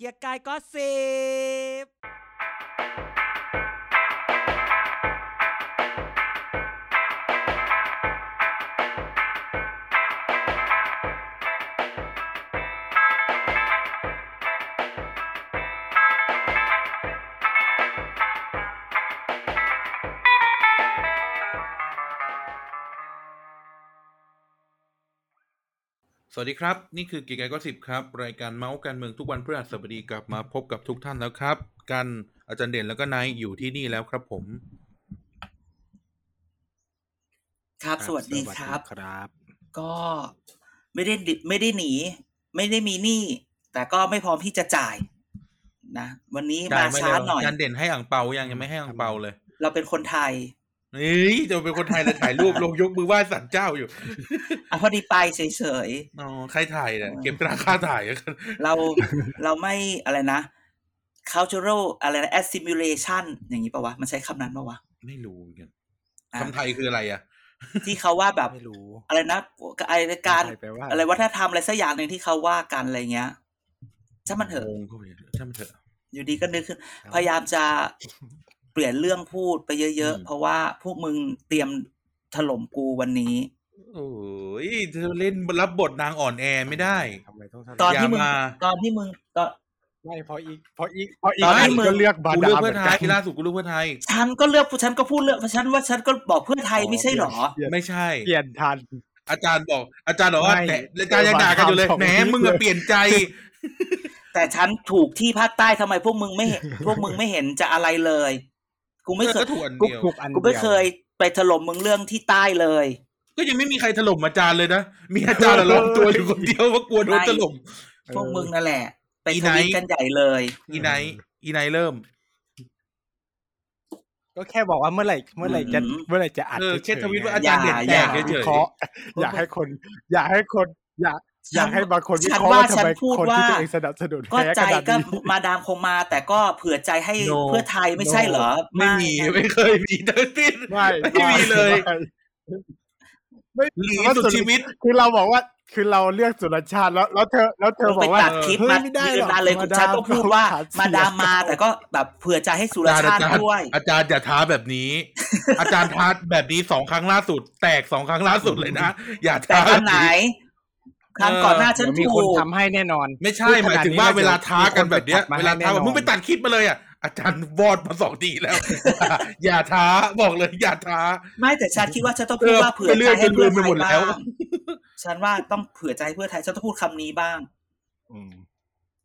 เกียร์กายก็สิบ วัสดีครับ นี่คือกีกายก็สิบครับ รายการเมาส์การเมืองทุกวันพฤหัสบดีกลับมาพบกับทุกท่านแล้วครับ กันอาจารย์เด่นแล้วก็นายอยู่ที่นี่แล้วครับผม ครับ สวัสดีครับ ครับ ก็ไม่ได้ดิไม่ได้หนี ไม่ได้มีหนี้แต่ก็ไม่พร้อมที่จะจ่าย นะวันนี้จ่มายไม่ช้าเร็วหน่อยอาจารย์เด่นให้อ่างเปายังยังไม่ให้อ่างเปาเลย เราเป็นคนไทย เฮ้ยจะเป็นคนไทยเลยถ่ายรูปลงยกมือไหว้สันเจ้าอยู่อะพอดีไปเฉยอ๋อใครถ่ายเนี่ยเก็บตราค่าถ่ายกันๆเราเราไม่อะไรนะ cultural อะไรนะ assimilation อย่างนี้ปะวะ มันใช้คำนั้นปะวะ ไม่รู้เหมือนกันอะคำไทยคืออะไรอะที่เขาว่าแบบไม่รู้อะไรนะอะไรการไทยแปลว่าอะไรวัฒนธรรมอะไรสักอย่างหนึ่งที่เขาว่ากันอะไรเงี้ยช่างมันเถอะงงเข้าไปช่างมันเถอะอยู่ดีก็นึกขึ้นพยายามจะ เปลี่ยนเรื่องพูดไปเยอะอืมๆเพราะว่าพวกมึงเตรียมถล่มกูวันนี้ โอ้ยเธอเล่นรับบทนางอ่อนแอไม่ได้ทำไมต้องตอนที่มึงอย่ามาตอนที่มึงตอนไม่พออีกพออีกพออีกตอนที่มึงก็เลือกบากูดาเลือกเหเพื่มืออนไทกัยนล่าสุดกูเลือกเพื่อไทย ฉันก็เลือกฉันก็พูดเลือกฉันว่าฉันก็บอกเพื่อไทยไม่ใช่หรอ ไม่ใช่ เปลี่ยนทัน อาจารย์บอก อาจารย์บอกว่าไม่แหมอาจารย์ยังด่ากันอยู่เลยเออแหมมาทำมึงอะของเปลี่ยนใจ แต่ฉันถูกที่ภาคใต้ทำไมพวกมึงไม่เห็น พวกมึงไม่เห็นจะอะไรเลย กูไม่เคยก็ถูกอันกุ๊เดีกยวทุกอันกูไม่ดีวเคยไปถล่มมึงเรื่องที่ใต้เลย ก็ยังไม่มีใครถล่มอาจารย์เลยนะ มีอาจารย์อะล้อมตัวอยู่คนเดียวว่ากลัวโดนถล่มพวกมึงนั่นแหละไปอีทไนท์วีตกันใหญ่เลย อีไนท์อีไนท์เริ่ม ก็แค่บอกว่าเมื่อไหร่ เมื่อไหร่จะอืมเมื่อไหร่จะอัดเออฉยๆแค่ทวิตว่าอาอจารย่าย์เด่นอแตย่ากเฉวิยเคราะห์อยากให้คน อยากให้คน อยาก อยากให้บางคนวิฉันเคราะห์ว่าว่าทำฉันไมพูดคนว่าที่ตัวเองสนับสนุนก็แพ้ใจขนาดก็นี้มาดามคงมา แต่ก็เผื่อใจให้ No เพื่อไทยไม่ใช่เหรอๆไม่มีไม่เคยมีทั้งสิ้นไม่ไม่มีเลยไม่หลีว่าสุดชีวิต คือเราบอกว่าคือเราเลือกสุรชาติแล้วแล้วเธอแล้วเธอมึงบอไปกว่าตัดคลิปเฮ้ยมาไม่ได้หรยือกนนานเลยมาฉันก็พูดว่าเขขมาดามมาเสียแต่ก็แบบเผื่อใจให้สุรอาจารย์ชาอาติจารย์ด้วย อาจารย์อย่าท้าแบบนี้ อาจารย์ท้าแบบนี้สองครั้งล่าสุด แตกสองครั้งล่าสุดเลยนะอย่าแต่ท้าครั้งไหน ครั้งก่อนหน้าฉันเดี๋ยวมีถูคนกทำให้แน่นอน ไม่ใช่หมายถึงว่าเวลาท้ากันแบบเนี้ยมีคนไปตัดมาเวลาท้าให้แน่นอนมึงไปตัดคลิปมาเลยอะอาจารย์วอดมาสองทีแล้ว อย่าท้าบอกเลย อย่าท้า ไม่แต่ฉันคิดว่าฉันต้องพูดเออว่าเผื่อไปเรื่ใจอยให้เพื่อจนลืมไปไทหมยดแล้บ้าวงฉันว่าต้องเผื่อใจให้เพื่อไทยฉันต้องพูดคำนี้บ้างอืม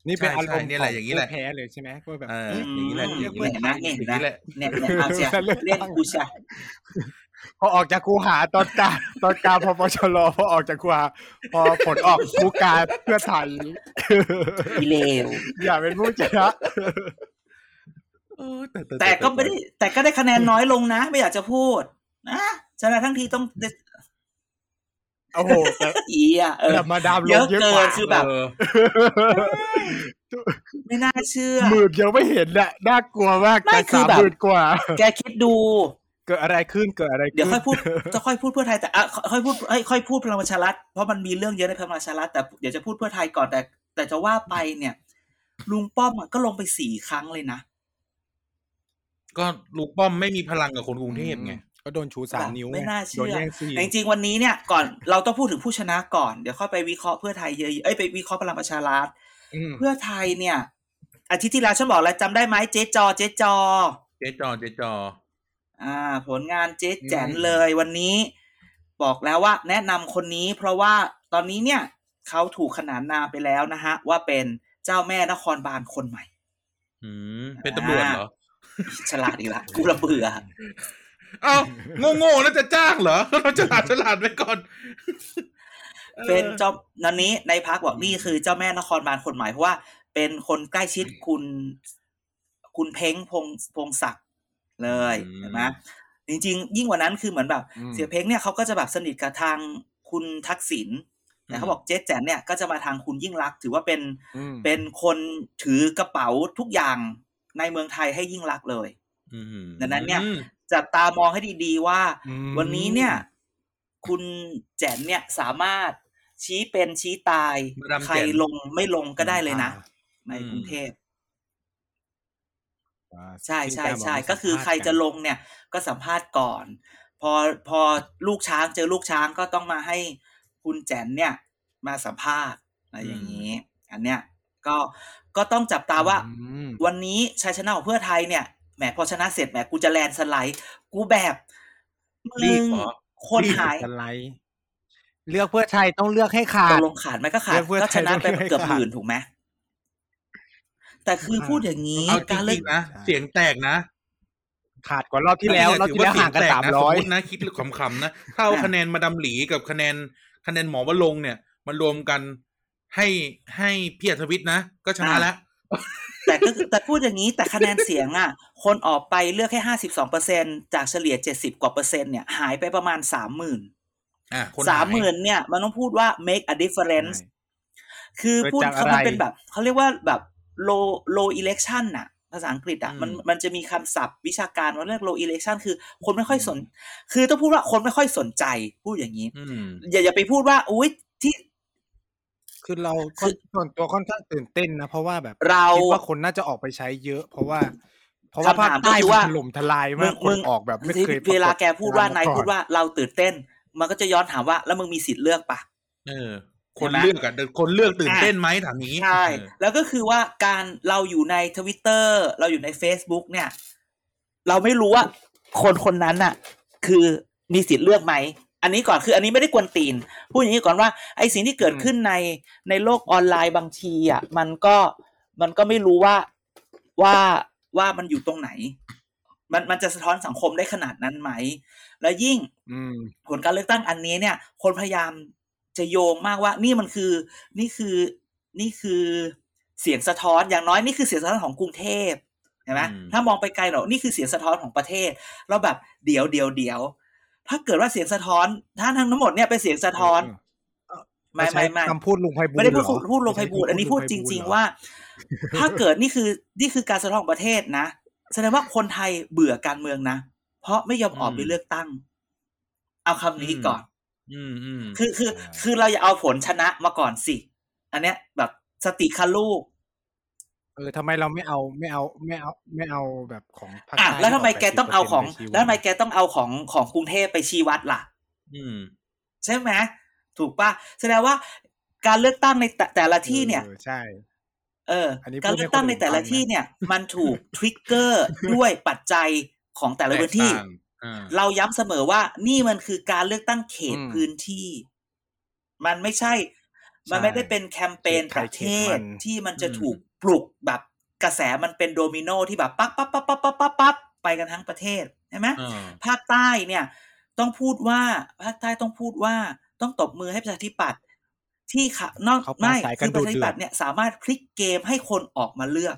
นี่เป็นใช่อารมณ์ใช่เนี่ยแหละอย่างนี้แหละผู้แพ้เลยใช่ไหมว่าแบบเออเอ้ยอย่างนี้แหละอืมอย่างนี้แหละเห็นไหมเนี่ยเห็นไหมอย่างนี้แหละเนี่ยเนี่ยเอาเชียเลือกตั้งเล่นกูเชีย พอออกจากคูหาตอนกลารตอนกลารพอปชรพอออกจากคูหา พอผลออกคูการเพื่อไทยอีเลวอย่าเป็นผู้ชนะเออแต่แต่ก็ไม่ได้แต่ก็ได้คะแนนน้อยลงนะ ไม่อยากจะพูดนะชนะทั้งทีต้องโอ้โหแต่อีอะเออแต่มาดามลเยงอะเยอะเกิกว่านคือแบบเออไม่น่าเชื่อหมื่นยังไม่เห็นแหละน่ากลัวมากไม่แต่คือสามแบบหมื่นกว่า แกคิดดู เกิดอะไรขึ้นเกิดอะไรขึ้นเดี๋ยวค่อยพูดจะค่อยพูดเพื่อไทยแต่อะค่อยพูดเอ้ยค่อยพูดพลังประชารัฐเพราะมันมีเรื่องเยอะในพลังประชารัฐแต่เดี๋ยวจะพูดเพื่อไทยก่อนแต่ แต่จะว่าไปเนี่ย ลุงป้อมอะก็ลงไปสี่ครั้งเลยนะก็ลูกป้อมไม่มีพลังกับคนกรุงเทพไงก็โดนชูสามนิ้วไม่งน่าโดเชื่นอแย่งซีนแต่จริงๆวันนี้เนี่ยก่อนเราต้องพูดถึงผู้ชนะก่อนเดี๋ยวค่อยไปวิเคราะห์เพื่อไทยเยอะๆเอ้ยไปวิเคราะห์พลังประชารัฐอืมเพื่อไทยเนี่ย อาทิตย์ที่แล้วฉันบอกแล้วจำได้ไหมเจ๊จอ เจ๊จอ เจ๊จอเจ๊จอ อ่า ผลงานเจ๊แจ๋นเลยวันนี้ บอกแล้วว่า แนะนำคนนี้เพราะว่าตอนนี้เนี่ยเขาถูกขนานนามไปแล้วนะฮะ ว่าเป็นเจ้าแม่นครบาลคนใหม่ อืม เป็นตำรวจเหรอ ฉลาดอีกละกูระเบื่อเอ้าโง่ๆแล้วจะจ้างเหรอเราฉลาดฉลาดไปก่อนเป็นเจ้านันนี้ในพักบอกนี่คือเจ้าแม่นครบาลคนใหม่เพราะว่า เป็นคนใกล้ชิดคุณ คุณเพ้งพงพงศักดิ์ เลยอืมเห็นไหมจริง ๆ ยิ่งกว่านั้นคือเหมือนแบบอืมเสียเพ้งเนี่ยเขาก็จะแบบสนิทกับทางคุณทักษิณแต่เขาบอกเจ๊แจ๋นเนี่ยก็จะมาทางคุณยิ่งรักษณ์ถือว่าเป็นอืมเป็นคนถือกระเป๋าทุกอย่างในเมืองไทยให้ยิ่งรักษณ์เลยอืมดังนั้นเนี่ยจับตามองให้ดีๆว่าอืมวันนี้เนี่ย คุณแจ๋นเนี่ยสามารถชี้เป็นชี้ตายมาดามแจ๋นใครลงไม่ลงก็ได้เลยนะ ในอืมกรุงเทพอ่า ใช่ที่ใช่การบอกใช่มีก็คือสัมภาษณ์ใครจะกันลงเนี่ยก็สัมภาษณ์ก่อน พอพอลูกช้างเจอลูกช้างก็ต้องมาให้คุณแจนเนี่ยมาสัมภาษณ์อะไรอย่างนี้ อันเนี้ยก็ก็ต้องจับตาว่าอืมวันนี้ชัยชนะของเพื่อไทยเนี่ยแหมพอชนะเสร็จแหมกูจะแลนด์สไลด์ กูแบบมึรีบงเหรอคนรีบหายสไลด์เลือกเพื่อไทยต้องเลือกให้ขาตดกลงขาดไหมก็ขาเลืดอกเพื่อก็ชนะไทยไปต้องเกือบให้หขาดมื่นถูกไหม แต่คือพูดอย่างนี้ เอาจการเลืริอกงๆนะใช่เสียงแตกนะ ขาดกว่ารอบที่แล้วรอบที่แล้วห่างกันสามร้อยสมมตินะ คิดขำๆนะถ้าเอาอะคะแนนมาดำหลีกับคะแนนคะแนนหมอวลงค์เนี่ยมารวมกันให้ให้พี่อัธวิทย์นะ ก็ชนะแล้วแต่ก็แต่พูดอย่างนี้แต่คะแนนเสียงอะ คนออกไปเลือกแค่ห้าสิบสองเปอร์เซ็นจากเฉลี่ยเจ็ดสิบกว่าเปอร์เซ็นต์เนี่ยหายไปประมาณสามหมื่นอะคนสามหยหมื่นเนี่ย มันต้องพูดว่า make a difference คือพูดเกิดจากเขาอะไรมันเป็นแบบ เขาเรียกว่าแบบ low low election น่ะภาษาอังกฤษอะอืมมันมันจะมีคำศัพท์วิชาการว่าเรียก low election คือ คนไม่ค่อยสน คือต้องพูดว่าคนไม่ค่อยสนใจพูดอย่างนี้อืมอย่าอย่าไปพูดว่าอุ้ยที่ คือเราคือส่วนตัวค่อนข้างตื่นเต้นนะเพราะว่าแบบเราคิดว่าคนน่าจะออกไปใช้เยอะ เพราะว่า เพราะว่าคำภาคถามก็ใต้คือมัว่านถล่มทลายมากคนออกแบบไม่เคยเวลาแกพูดว่าปรนายฏพูดว่าเราตื่นเต้น มันก็จะย้อนถามว่า แล้วมึงมีสิทธิ์เลือกปะเออ คใช่นไหมเลือกอะคนเลือกตื่นเต้นไหมถามนี้ใช่เออแล้วก็คือว่าการเราอยู่ในทวิตเตอร์เราอยู่ใน Facebook เนี่ย เราไม่รู้ว่าคนคนนั้นน่ะคือมีสิทธิ์เลือกไหม อันนี้ก่อนคืออันนี้ไม่ได้กวนตีน พูดอย่างนี้ก่อนว่าไอ้สิ่งที่เกิดขึ้นในในโลกออนไลน์บางทีอะมันก็มันก็ไม่รู้ว่าว่าว่ามันอยู่ตรงไหน มันมันจะสะท้อนสังคมได้ขนาดนั้นไหม แล้วยิ่งอืมผลการเลือกตั้งอันนี้เนี่ย คนพยายาม จะโยงมากว่านี่มันคือนี่คือนี่คือเสียงสะท้อนอย่างน้อยนี่คือเสียงสะท้อนของกรุงเทพเห็นไหมอืมถ้ามองไปไกลหรอกนี่คือเสียงสะท้อนของประเทศ เราแบบเดี๋ยวเดี๋ยวเดี๋ยวถ้าเกิดว่าเสียงสะท้อนถ้าทั้งทั้งหมดเนี่ยเป็นเสียงสะท้อนไม่ไม่ไม่คำพูดลุงไพบูลย์ไม่ได้พูดเหรอพูดลงไพบูลย์อันนี้พูดจริง ๆ ว่า ถ้าเกิดนี่คือนี่คือการสะท้อนของประเทศนะแสดงว่าคนไทยเบื่อการเมืองนะเพราะไม่ยอมออกไปอืมเลือกตั้ง เอาคำนี้ก่อน อืมอืมคือคือ คือเราอย่าเอาผลชนะมาก่อนสิ อันเนี้ยแบบสติคาลูก เออทำไมเราไม่เอาไม่เอาไม่เอาไม่เอาแบบของภาคอะใต้แล้วทำไมแกต้องเอาของไปชี้แล้วทำไมแกต้องเอาของของกรุงเทพไปชี้วัดล่ะ อืม ใช่ไหมถูกปะแสดงว่าการเลือกตั้งในแต่แต่ละที่เนี่ยออใช่เอออันนี้การเลือกตั้งในแต่ละพูดให้คนอื่นฟังนะที่เนี่ย มันถูกทริกเกอร์ด้วยปัจจัยของแต่ละพื้นที่แตกต่างอ่า เราย้ำเสมอว่านี่มันคือการเลือกตั้งเขตอืมพื้นที่ มันไม่ใช่ มันไม่ได้เป็นแคมเปญเขตใคปรระเทศเขตมันที่มันจะถูกปลุกแบบกระแสมันเป็นโดมิโนที่แบบปั๊บปั๊บปั๊บปั๊บปั๊บปั๊บปั๊บไปกันทั้งประเทศใช่ไหมอ่าภาคใต้เนี่ย ต้องพูดว่าภาคใต้ต้องพูดว่าต้องตบมือให้ประชาธิปัตย์ที่ค่ะนอกเขาปราไม่ศัยกันคือประชาธิปัตย์ดุเดือดเนี่ยสามารถพลิกเกมให้คนออกมาเลือก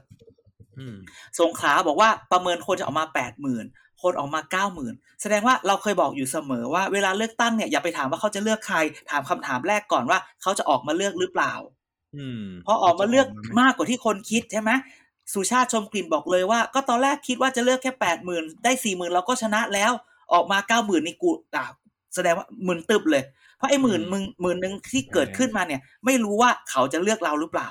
อืมสงขลาบอกว่าประเมินคนจะออกมาแปดหมื่น คนออกมาเก้าหมื่นแสดงว่าเราเคยบอกอยู่เสมอว่าเวลาเลือกตั้งเนี่ยอย่าไปถามว่าเขาจะเลือกใคร ถามคำถามแรกก่อนว่าเขาจะออกมาเลือกหรือเปล่าอืมพอออกมาเลือกจะออกมาไหมมากกว่าที่คนคิดใช่ไหมสุชาติชมกลิ่นบอกเลยว่า ก็ตอนแรกคิดว่าจะเลือกแค่แปดหมื่นได้สี่หมื่นเราก็ชนะแล้ว ออกมาเก้าหมื่นนี่กูอะแสดงว่าหมื่นตึบเลย เพราะไอ้หมื่นมึงหมื่นหนึ่งที่เกิดขึ้นมาเนี่ย ไม่รู้ว่าเขาจะเลือกเราหรือเปล่า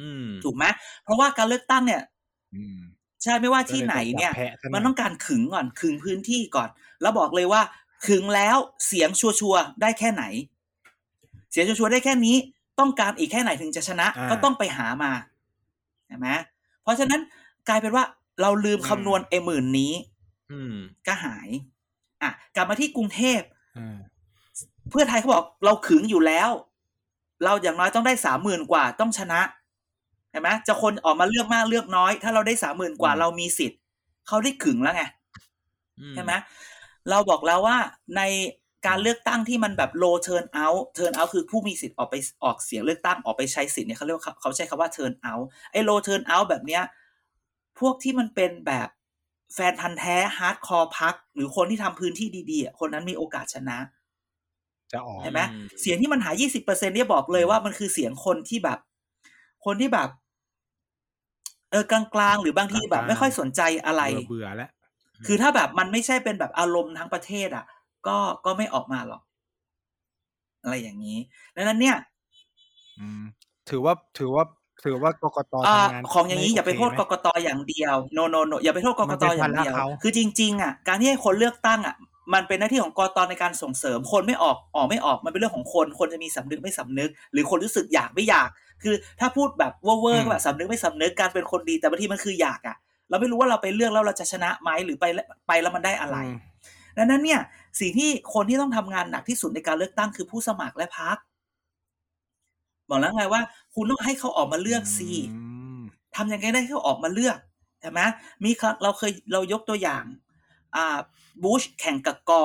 อืมถูกไหมเพราะว่าการเลือกตั้งเนี่ยอืม ใช่ไม่ว่าที่ไหนเนี่ยก็ลต้องจับแพะซะหมันต้องการขึงก่อนขึงพื้นที่ก่อน แล้วบอกเลยว่าขึงแล้วเสียงชัวร์ๆได้แค่ไหน เสียงชัวร์ๆได้แค่นี้ ต้องการอีกแค่ไหนถึงจะชนะอ่าก็ต้องไปหามาใช่ไหมเพราะฉะนั้นกลายเป็นว่าเราลืมคำนวณไอ้หมื่นนี้อืมก็หาย อะ กลับมาที่กรุงเทพอ่าเพื่อไทยเขาบอกเราขึงอยู่แล้ว เราอย่างน้อยต้องได้สามหมื่นกว่าต้องชนะ เห็นไหมจะคนออกมาเลือกมากเลือกน้อย ถ้าเราได้สามหมื่นกว่าเรามีสิทธิ์เขาได้ขึงแล้วไงอืใช่ไหมเราบอกแล้วว่าในการเลือกตั้งที่มันแบบ low turn out turn out คือผู้มีสิทธิ์ออกไปออกเสียงเลือกตั้งออกไปใช้สิทธิ์เนี่ยเขาเรียกว่าเขาใช้คำว่า turn out ไอ้ low turn out แบบเนี้ย พวกที่มันเป็นแบบแฟนพันธ์แท้ hardcore พักหรือคนที่ทำพื้นที่ดีๆอะคนนั้นมีโอกาสชนะจะออกเห็นไหมเสียงที่มันหายยี่สิบเปอร์เซ็นเนี่ยบอกเลยว่ามันคือเสียงคนที่แบบ คนที่แบบ เออกลางๆ หรือบางทีแบบไม่ค่อยสนใจอะไรเบื่อเบื่อแล้วคือถ้าแบบมันไม่ใช่เป็นแบบอารมณ์ทั้งประเทศ อะ ก็ก็ไม่ออกมาหรอกอะไรอย่างนี้ดังนั้นเนี่ยอืมถือว่าถือว่าถือว่ากกตอ่าทำงานของอย่างนี้ม่อย่าไปโทษเคกหมกตอย่างเดียวโนโนโนอย่าไปโทษกกมันตเป็นอย่างเดียวภาระเขาคือจริง ๆ อะ การที่ให้คนเลือกตั้งอะ มันเป็นหน้าที่ของกกตในการส่งเสริมคนไม่ออกออกไม่ออกมันเป็นเรื่องของคน คนจะมีสำนึกไม่สำนึก หรือคนรู้สึกอยากไม่อยาก คือถ้าพูดแบบเวอร์ๆก็แบบสำนึกไม่สำนึกการเป็นคนดีแต่บางทีมันคืออยากอะ เราไม่รู้ว่าเราไปเลือกแล้วเราจะชนะไหมหรือไปแล้วไปแล้วมันได้อะไรอืมดังนั้นเนี่ยสิ่งที่คนที่ต้องทำงานหนักที่สุดในการเลือกตั้งคือผู้สมัครและพรรคบอกแล้วไงว่า คุณต้องให้เขาออกมาเลือกสิอืมทำยังไงได้ให้เขาออกมาเลือกใช่ไหมมีครั้งเราเคยเรายกตัวอย่าง อ่าบูชแข่งกับกอ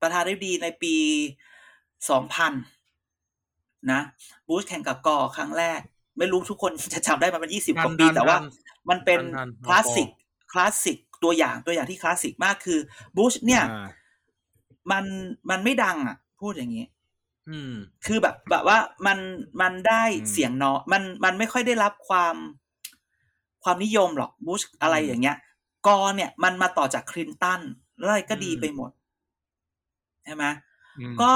ประธานาธิบดีในปีสองพันนะบูชแข่งกับกอครั้งแรก ไม่รู้ทุกคนจะจำได้มันเป็นยี่สิบกว่าปีทันๆแต่ว่าทันมันเป็นทันๆคลาสสิกคลาสสิกตัวอย่างตัวอย่างที่คลาสสิกมากคือบูชเนี่ยอ่ามันมันไม่ดังอะ พูดอย่างนี้อืมคือแบบแบบว่ามันมันได้อืมเสียงน้อยมันมันไม่ค่อยได้รับความความนิยมหรอกบุชอะไรอย่างเงี้ย กอเนี่ย มันมาต่อจากคลินตันแล้วอะไรก็ดีอืมไปหมดใช่ไหมอืมก็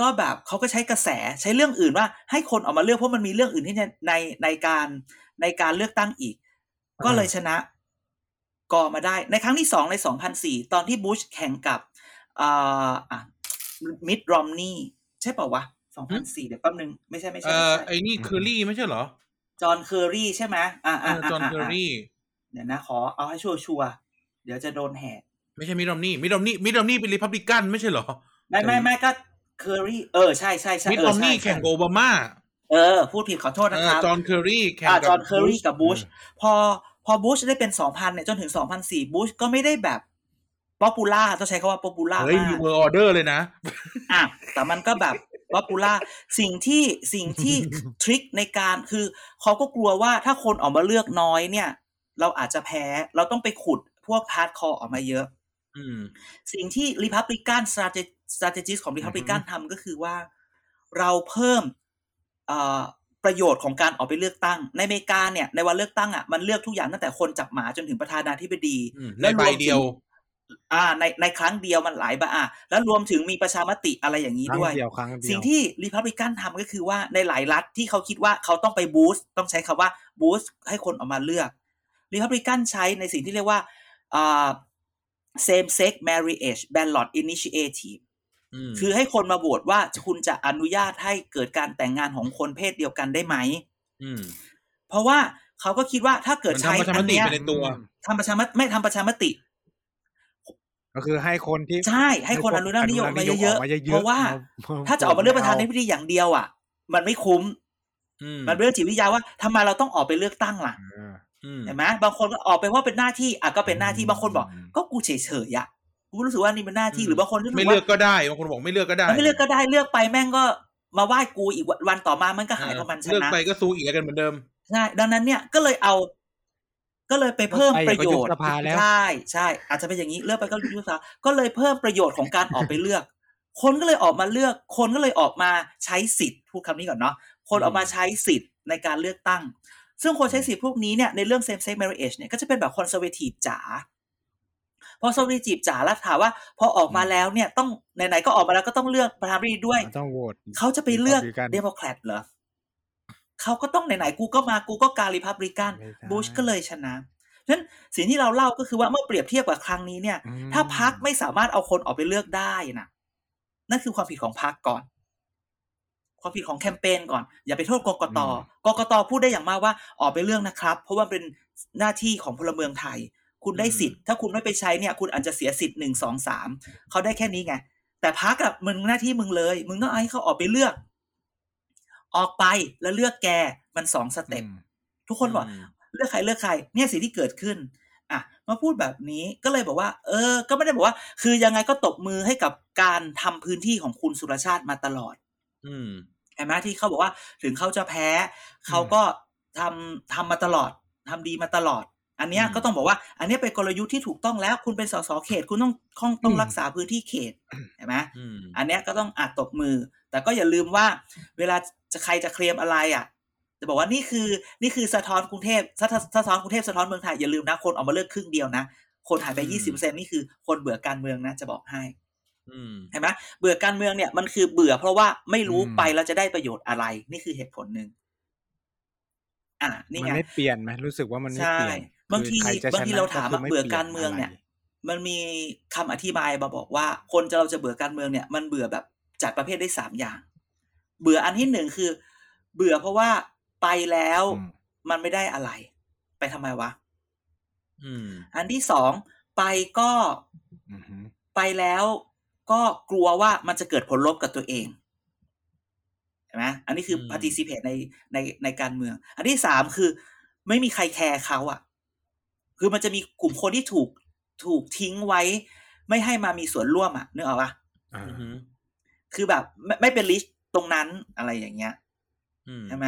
ก็แบบเขาก็ใช้กระแสใช้เรื่องอื่นว่า ให้คนออกมาเลือกเพราะมันมีเรื่องอื่นที่ในในในการในการเลือกตั้งอีก ก็เลยชนะกอมาได้ ในครั้งที่สองในสองพันสี่ตอนที่บุชแข่งกับอ่าอะมิดรอมนี่ใช่เปล่าวะสองพันสี่เดี๋ยวแป๊บนึง ไม่ใช่ไม่ใช่เอ่ไม่อใช่ไอ้นี่เคอรี่ไม่ใช่เหรอ จอห์นเคอรี่ใช่ไหมอ่าเออ่าอจอห์นเคอรี่ เดี๋ยวนะขอเอาให้ชัวชัวร์ๆเดี๋ยวจะโดนแหกไม่ใช่มิดรอมนี่มิดรอมนี่มิดรอมนี่เป็นริพับลิกันไม่ใช่เหรอ ไม่ไม่ไม่ก็เคอรี่เออใช่ใช่ใช่มิดเอรออมใช่นี่ใช่แข่งกับโอบามาเออพูดผิดขอโทษเอนะอครับจอห์นเคอรี่แข่งอ่ากับจอห์นเคอรี่กับบูชชพอพอบูชได้เป็นสองพันเนี่ยจนถึงสองพันสี่บูชก็ไม่ได้แบบpopular ต้องใช้คำว่า popular เฮ้ยมากมีเวอร์ออเดอร์เลยนะอะแต่มันก็แบบ popular สิ่งที่สิ่งที่ trick ในการคือเขาก็กลัวว่าถ้าคนออกมาเลือกน้อยเนี่ย เราอาจจะแพ้เราต้องไปขุดพวก hardcore ออกมาเยอะอืมสิ่งที่ Republican Strate- strategist ของ Republican ทำก็คือว่า เราเพิ่มเอ่อประโยชน์ของการออกไปเลือกตั้ง ในอเมริกาเนี่ยในวันเลือกตั้งอะมันเลือกทุกอย่างตั้งแต่คนจับหมาจนถึงประธานาธิบดีอืมและในใบรวมถึงเดียว อ่า ในในครั้งเดียวมันหลายใบอะแล้วรวมถึงมีประชามติอะไรอย่างนี้ครั้งด้วยเดียวครั้งเดียวสิ่งที่ Republican ทำก็คือว่าในหลายรัฐที่เขาคิดว่าเขาต้องไปบูสต์ต้องใช้คำว่าบูสต์ให้คนออกมาเลือก Republican ใช้ในสิ่งที่เรียกว่าอ่า same sex marriage ballot initiative อืมคือให้คนมาโหวตว่าคุณจะอนุญาตให้เกิดการแต่งงานของคนเพศเดียวกันได้ไหมอืมเพราะว่าเขาก็คิดว่าถ้าเกิดมันใช้ทำประชาอัมนติเนี้ยไปในตัวทำประชามติไม่ทำประชามติ ก็คือให้คนที่ใช่ให้คนอนุรักษ์นิยมมาเยอะๆเพราะว่า ถ้าจะออกมาเลือกประธานาธิบดีอย่างเดียว อะ มันไม่คุ้มอืมมันเป็นเรื่องจิตวิทยาว่าทำไมเราต้องออกไปเลือกตั้งล่ะ อ่าอืมเห็นไหมบางคนก็ออกไปเพราะเป็นหน้าที่อะก็เป็นหน้าที่บางคนบอกอืมก็กูเฉยๆอะกูรู้สึกว่านี่เป็นหน้าที่หรือบางคนรู้สึไม่กเลืว่าอกก็ได้บางคนบอกไม่เลือกก็ได้ไม่เลือกก็ได้เลือกไปแม่งก็มาไหว้กูอีกวันต่อมามันก็หายเพราะมันชเลือกนะไปก็สู้อีกกันเหมือนเดิมใช่ดังนั้นเนี่ยก็เลยเอา ก็เลยไปเพิ่มไปประโยชน์ก็ยุบสภาแล้วใช่ใช่อาจจะเป็นอย่างนี้เลือกไปก็ยุบสภาก็เลยเพิ่มประโยชน์ของการออกไปเลือก คนก็เลยออกมาเลือก คนก็เลยออกมาใช้สิทธิ์พูดคำนี้ก่อนเนาะคนออกมาใช้สิทธิ์ในการเลือกตั้ง ซึ่งคนใช้สิทธิ์พวกนี้เนี่ยในเรื่อง same sex marriage เนี่ยก็จะเป็นแบบ conservative จ๋าพอ conservative จ๋าแล้วถามว่าพอออกมาแล้วเนี่ยต้องไหนๆก็ออกมาแล้วก็ต้องเลือกประธานาธิบดีด้วยต้องโหวตเขาจะไปเลือก Republican เดโมแครตเหรอเขาก็ต้องไหนๆกูก็มากูก็การริพับลิกันไม่ได้บูชก็เลยชนะฉะนั้นสิ่งที่เราเล่าก็คือว่าเมื่อเปรียบเทียบกับครั้งนี้เนี่ยอืมถ้าพักไม่สามารถเอาคนออกไปเลือกได้นะนั่นคือความผิดของพักก่อน ความผิดของแคมเปญก่อน อย่าไปโทษกกตกกตพูดได้อย่างมากว่าออกไปเลือกนะครับ เพราะว่าเป็นหน้าที่ของพลเมืองไทย คุณได้สิทธิ์ ถ้าคุณไม่ไปใช้เนี่ย คุณอาจจะเสียสิทธิ์หนึ่งสองสามเขาได้แค่นี้ไง แต่พักอะมึงหน้าที่มึงเลย มึงต้องเอาให้เขาออกไปเลือก ออกไปแล้วเลือกแกมันสองสเต็ปอืมทุกคนบอกอืมเลือกใครเลือกใคร เนี่ยสิ่งที่เกิดขึ้นอะมาพูดแบบนี้ก็เลยบอกว่า เออ ก็ไม่ได้บอกว่า คือยังไงก็ตบมือให้กับการทำพื้นที่ของคุณสุรชาติมาตลอด อืมเห็นไหมที่เขาบอกว่าถึงเขาจะแพ้ เขาก็ทำทำมาตลอดทำดีมาตลอด อันเนี้ยอืมก็ต้องบอกว่า อันเนี้ยเป็นกลยุทธ์ที่ถูกต้องแล้ว คุณเป็นสสเขต คุณต้องต้องต้องรักษาพื้นที่เขตเห็นไหมอืมอันเนี้ยก็ต้องอาจตบมือ แต่ก็อย่าลืมว่า เวลาจะใครจะเคลมอะไรอะจะบอกว่านี่คือนี่คือสะท้อนกรุงเทพสะท้อนสะท้อนกรุงเทพสะท้อนเมืองไทยอย่าลืมนะคนออกมาเลือกครึ่งเดียวนะคนหายไปยี่สิบเปอร์เซ็นนี่คือคนเบื่อการเมืองนะจะบอกให้อืม เห็นไหมเบื่อการเมืองเนี่ยมันคือเบื่อเพราะว่าไม่รู้อืมไปแล้วจะได้ประโยชน์อะไร นี่คือเหตุผลหนึ่งอะนี่มันไงไม่เปลี่ยนไหมรู้สึกว่ามันไม่ใช่เปลี่ยนบางทีคือใครจะบางทีชนะเราถามก็ว่าคือไม่เบื่อปลี่ยนการเมืองเนี่ยอะไรมันมีคำอธิบายมาบอกว่า คนจะเราจะเบื่อการเมืองเนี่ย มันเบื่อแบบจัดประเภทได้สามอย่าง เบื่ออันที่หนึ่งคือ เบื่อเพราะว่าไปแล้วอืมมันไม่ได้อะไร ไปทำไมวะอืมอันที่สองไปก็อือหือไปแล้ว ก็กลัวว่ามันจะเกิดผลลบกับตัวเองเห็นไหมอันนี้คืออืม participate ในในในการเมือง อันที่สามคือ ไม่มีใครแคร์เขาอะคือมันจะมีกลุ่มคนที่ถูกถูกทิ้งไว้ ไม่ให้มามีส่วนร่วมอะนึกออกปะอ่าอือหือคือแบบไม่ไม่เป็น list ตรงนั้นอะไรอย่างเงี้ยอืมใช่ไหม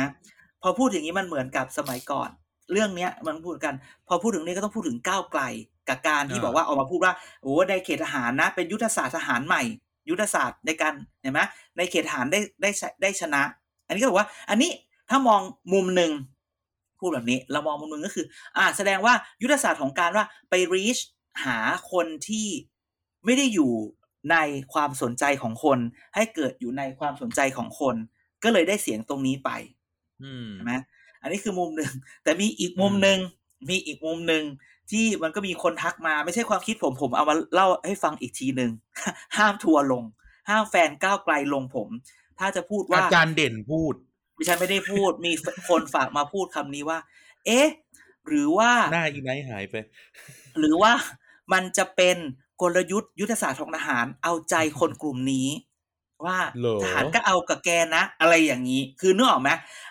พอพูดอย่างนี้มันเหมือนกับสมัยก่อน เรื่องเนี้ยมันพูดกัน พอพูดถึงนี้ก็ต้องพูดถึงก้าวไกลกับการที่บอกว่าออกมาพูดว่าโอ้ในเขตทหารนะ เป็นยุทธศาสตร์ทหารใหม่ ยุทธศาสตร์ในการเห็นไหมในเขตทหารได้ได้ใช้ได้ชนะ อันนี้ก็บอกว่า อันนี้ถ้ามองมุมหนึ่งพูดแบบนี้เรามองมุมหนึ่งก็คือ อ่า แสดงว่ายุทธศาสตร์ของการว่าไป reach หาคนที่ไม่ได้อยู่ในความสนใจของคน ให้เกิดอยู่ในความสนใจของคน ก็เลยได้เสียงตรงนี้ไปอืมใช่ไหม อันนี้คือมุมหนึ่งแต่มีอีกมุมหนึ่งมีอีกมุมหนึ่งที่มันก็มีคนทักมาไม่ใช่ความคิดผมผมเอามาเล่าให้ฟังอีกทีหนึ่งห้ามทัวร์ลง ห้ามแฟนก้าวไกลลงผม ถ้าจะพูดว่าอาจารย์เด่นพูดดิฉันไม่ได้พูดมีคนฝากมาพูดคำนี้ว่า เอ๊ะ หรือว่าหน้าอีไนท์หายไป หรือว่ามันจะเป็นกลยุทธ์ยุทธศาสตร์ของทหารเอาใจคนกลุ่มนี้ ว่าเหรอทหารก็เอากับแกนะ อะไรอย่างนี้ คือนึกออกไหม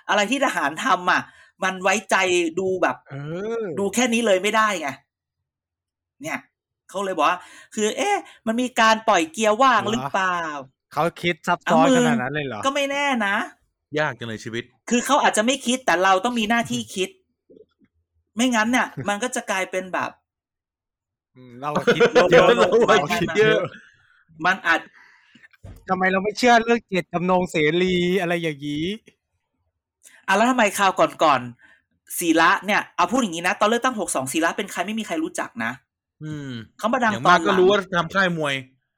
อะไรที่ทหารทำอะ มันไว้ใจดูแบบเออดูแค่นี้เลยไม่ได้ไงเนี่ยเขาเลยบอกว่า คือ เอ๊ะ มันมีการปล่อยเกียร์ว่างหรือเปล่าเขาคิดซับซ้อนเอามือขนาดนั้นเลยเหรอ ก็ไม่แน่นะ ยากจังเลยชีวิต คือเขาอาจจะไม่คิดแต่เราต้องมีหน้าที่คิด ไม่งั้นเนี่ยมันก็จะกลายเป็นแบบอืมเราคิดเยอะเราเราคิคิดดเยเยอะอะมันอาจ ทำไมเราไม่เชื่อเรื่องเจตจำนงเสรีอะไรอย่างนี้อะแล้วทำไมข่าวก่อนๆศิระเนี่ยเอาพูดอย่างนี้นะตอนเลือกตั้งหกสองศิระเป็นใครไม่มีใครรู้จักนะอืมเขามาดังอย่างตอมากนหก็ลังรู้ว่าทำค่ายมวย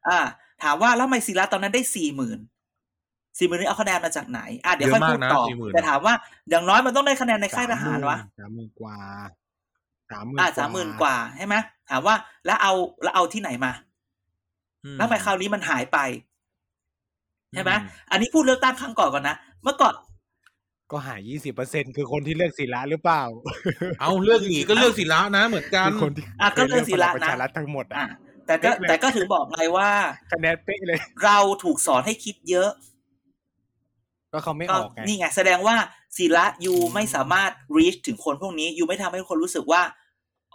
อ่า ถามว่าแล้วทำไมศิระตอนนั้นได้สี่หมื่นสี่หมื่นนี่เอาคะแนนมาจากไหน อะเดี๋ยวค่อยพูดต่อเยอะมากนะ40,000แต่ถามว่าอย่างน้อยมันต้องได้คะแนนในค่ายทหารวะสามหมื่นกว่าสามหมื่นอ่าสามหมื่นกว่าใช่ไหมถามว่าแล้วเอาแล้วเอาที่ไหนมาอืมแล้วทำไมคราวนี้มันหายไป ใช่ไหมอืมอันนี้พูดเลือกตั้งครั้งก่อนก่อนนะ เมื่อก่อนก็หายยี่สิบเปอร์เซ็นคือคนที่เลือกศิระหรือเปล่า เอาเลือกหนีก็เลือกศิระนะ เหมือนกันคือคนที่อะก็เลือกศิระประนะชารัฐทั้งหมดอะอะแต่ก็เป๊ะเลยแต่ก็ถึงบอกไงว่าคะแนนเป๊ะเลย เราถูกสอนให้คิดเยอะ ก็เขาไม่ก็ออกไงนี่ไงแสดงว่าศิระยูไม่สามารถ reach ถึงคนพวกนี้ยูไม่ทำให้คนรู้สึกว่า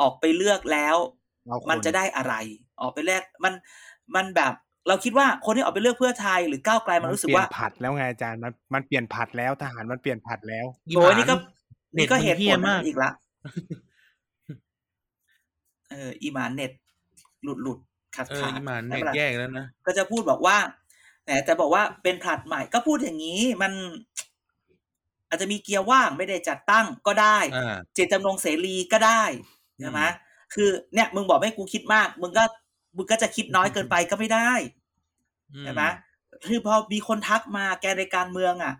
ออกไปเลือกแล้วเราคมันจะได้อะไร ออกไปแลกมันมันแบบ เราคิดว่าคนที่ออกไปเลือกเพื่อไทยหรือก้าวไกลมันรู้สึกว่าเปลี่ยนผัดแล้วไงอาจารย์มันมันเปลี่ยนผัดแล้วทหารมันเปลี่ยนผัดแล้วอีโอ้ยหมานี่ก็เน็ตนี่ก็มึงเหตุเหี้ผยลมากอีกละเอออีหมาเน็ต หลุดหลุดขาดเออขาดอีหมาไม่เน็ตป็ไรแยกแล้วนะก็จะพูดบอกว่าแต่แต่บอกว่าเป็นผลัดใหม่ก็พูดอย่างนี้มัน อาจจะมีเกียร์ว่างไม่ได้จัดตั้งก็ได้อ่าเจตจำนงเสรีก็ได้ใช่ไหมคือเนี่ย มึงบอกให้กูคิดมาก มึงก็มึงก็จะคิดน้อยเกินไปก็ไม่ได้ ใช่ไหมคือพอมีคนทักมาแกในการเมืองอะ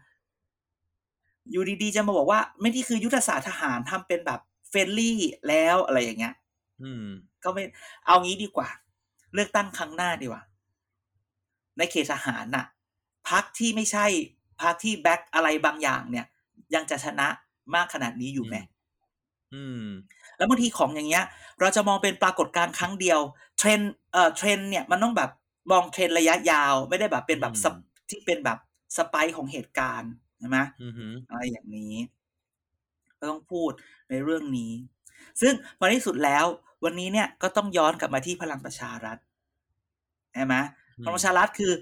อยู่ดีๆจะมาบอกว่า ไม่ที่คือยุทธศาสตร์ทหารทำเป็นแบบ friendly แล้วอะไรอย่างเงี้ย อืม ก็ไม่เอางี้ดีกว่า เลือกตั้งครั้งหน้าดีกว่า ในเขตทหารน่ะพรรคที่ไม่ใช่พรรคที่ back อะไรบางอย่างเนี่ย ยังจะชนะมากขนาดนี้อยู่ไหมอืม แล้วบางทีของอย่างเงี้ย เราจะมองเป็นปรากฏการณ์ครั้งเดียว เทรนด์เอ่อเทรนด์เนี่ยมันต้องแบบ มองเทรนด์ระยะยาว ไม่ได้แบบเป็นแบบอืมสปที่เป็นแบบสไปค์ของเหตุการณ์ใช่ไหมอือหืออะไรอย่างนี้ก็ต้องพูดในเรื่องนี้ ซึ่งวันที่สุดแล้ว วันนี้เนี่ยก็ต้องย้อนกลับมาที่พลังประชารัฐใช่ไหมอืมพลังประชารัฐคือ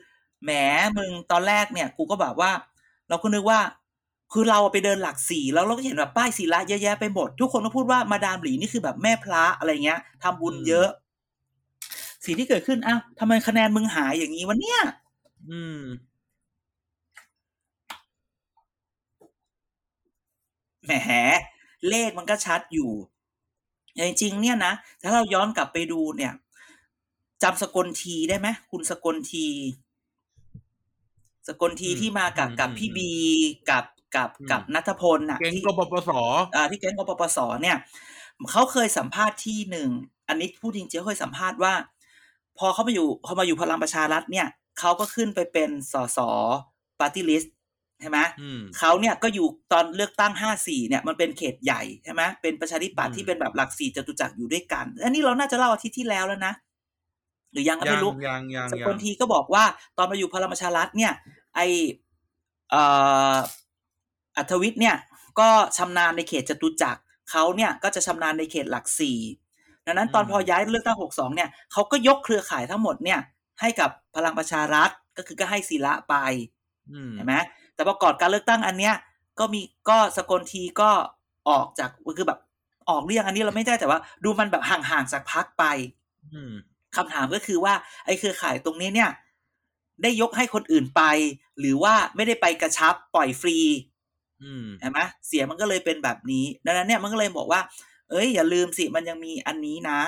แหมมึงตอนแรกเนี่ย กูก็แบบว่า เราก็นึกว่า คือเราไปเดินหลักสี่แล้วเราก็เห็นแบบป้ายศิละเยอะแยะไปหมด ทุกคนก็พูดว่ามาดามหลีนี่คือแบบแม่พระอะไรเงี้ยทำบุญเยอะ สิ่งที่เกิดขึ้นอ้าวทำไมคะแนนมึงหายอย่างนี้วะเนี่ยอืม แหมเลขมันก็ชัดอยู่อย่างจริงๆเนี่ยนะถ้าเราย้อนกลับไปดูเนี่ยจำสกลธีได้ไหมคุณสกลธี สกลธีอืมที่มากับอืมกับอืมพี่บีกับกับอืมกับณัฏฐพลน่ะเก่งที่กปปสอ่าที่แก๊งกปปสเนี่ยเขาเคยสัมภาษณ์ที่หนึ่งอันนี้พูดจริงๆเขาเคยสัมภาษณ์ว่า พอเขามาอยู่พอมาอยู่พลังประชารัฐเนี่ยเขาก็ขึ้นไปเป็นสสปาร์ตี้ลิสต์ใช่ไหมอืมเขาเนี่ยก็อยู่ตอนเลือกตั้งห้าสี่เนี่ยมันเป็นเขตใหญ่ใช่ไหมเป็นประชาธิปัตย์อืมที่เป็นแบบหลักสี่จตุจักรอยู่ด้วยกัน อันนี้เราน่าจะเล่าอาทิตย์ที่แล้วแล้วนะ หรือยังก็ยัไม่งรู้ยังยังสยักงลทีก็บอกว่า ตอนมาอยู่พลังประชารัฐเนี่ย ไอเอ่ออัธวิทย์เนี่ย ก็ชำนาญในเขตจตุจักรเขาเนี่ยก็จะชำนาญในเขตหลักสี่ ดังนั้นตอนพอย้ายเลือกตั้งหกสองเนี่ยเขาก็ยกเครือข่ายทั้งหมดเนี่ย ให้กับพลังประชารัฐก็คือก็ให้ศิระไปอืมเห็นไหมแต่พอก่อนการเลือกตั้งอันเนี้ย ก็มีก็สกลทีก็ออกจากคือแบบออกเรียงอันนี้เราไม่ได้แต่ว่า ดูมันแบบห่างๆจากพักไปอืมคำถามก็คือว่า ไอ้เครือข่ายตรงนี้เนี่ย ได้ยกให้คนอื่นไป หรือว่าไม่ได้ไปกระชับปล่อยฟรีอืมเห็นไหมเสียงมันก็เลยเป็นแบบนี้ ดังนั้นเนี่ยมันก็เลยบอกว่า เอ้ยอย่าลืมสิมันยังมีอันนี้นะ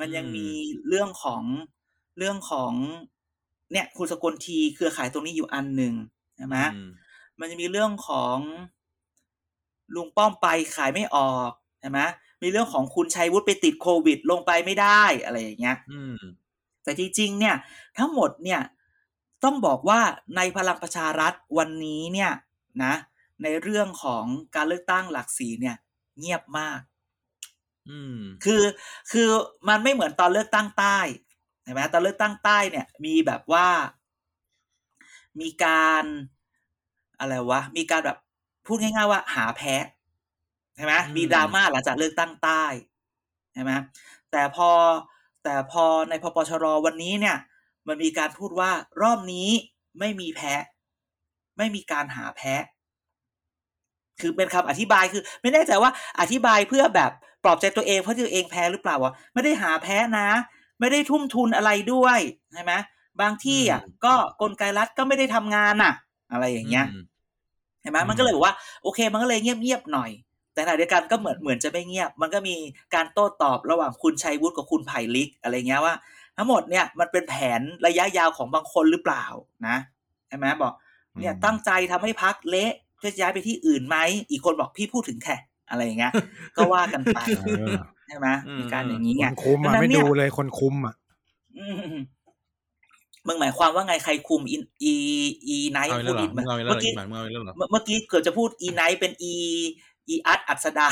มันยังมีเรื่องของเรื่องของเนี่ยคุณสกลทีเครือข่ายตรงนี้อยู่อันหนึ่งใช่ไหมอืมมันจะมีเรื่องของลุงป้อมไปขายไม่ออกใช่ไหมมีเรื่องของคุณชัยวุฒิไปติดโควิดลงไปไม่ได้อะไรอย่างเงี้ยอืมแต่จริงๆเนี่ย ทั้งหมดเนี่ย ต้องบอกว่าในพลังประชารัฐวันนี้เนี่ยนะ ในเรื่องของการเลือกตั้งหลักสีเนี่ย เงียบมาก อืม คือคือมันไม่เหมือนตอนเลือกตั้งใต้ใช่ไหมตอนเลือกตั้งใต้เนี่ย มีแบบว่า มีการอะไรวะ มีการแบบพูดง่ายๆว่า หาแพ้ใช่ไหมอืมมีดราม่าหลังจากเลือกตั้งใต้ใช่ไหมแต่พอแต่พอในพปชรวันนี้เนี่ย มันมีการพูดว่ารอบนี้ไม่มีแพ้ ไม่มีการหาแพ้ คือเป็นคำอธิบายคือ ไม่แน่ใจว่าอธิบายเพื่อแบบปลอบใจตัวเองเพราะตัวเองแพ้หรือเปล่าวะไม่ได้หาแพ้นะ ไม่ได้ทุ่มทุนอะไรด้วยใช่ไหมบางที่อะอืมก็กลไกรัฐก็ไม่ได้ทำงานอะ อะไรอย่างเงี้ยอืมเห็นไหมอืมมันก็เลยบอกว่าโอเค มันก็เลยเงียบๆหน่อย แต่ขณะเดียวกันก็เหมือนเหมือนจะไม่เงียบ มันก็มีการโต้ตอบระหว่างคุณชัยวุฒิกับคุณไผ่ลิก อะไรเงี้ยว่า ทั้งหมดเนี่ยมันเป็นแผนระยะยาวของบางคนหรือเปล่านะใช่ไหมบอก เนี่ยอืมตั้งใจทำให้พักเละ เพื่อจะย้ายไปที่อื่นไหมอีกคนบอกพี่พูดถึงแค่อะไรอย่างเงี้ยก็ว่ากันไปเออใช่ไหมอืมมีการอย่างนี้คไงนคุมดัอะงนั้นไม่เนี่ยดูเลยคนคุมอะอืมมึงหมายความว่าไงใครคุมอีอีอีไนท์เอาอีกพูแล้วดเหรออีกมึงเอาอีกแล้วเหรอเมื่อกี้อีหมายมึงเอาอีกแล้วเหรอเมื่อเมื่อกี้เกือบจะพูดอีไนท์เป็นอีอีอัดอัศดา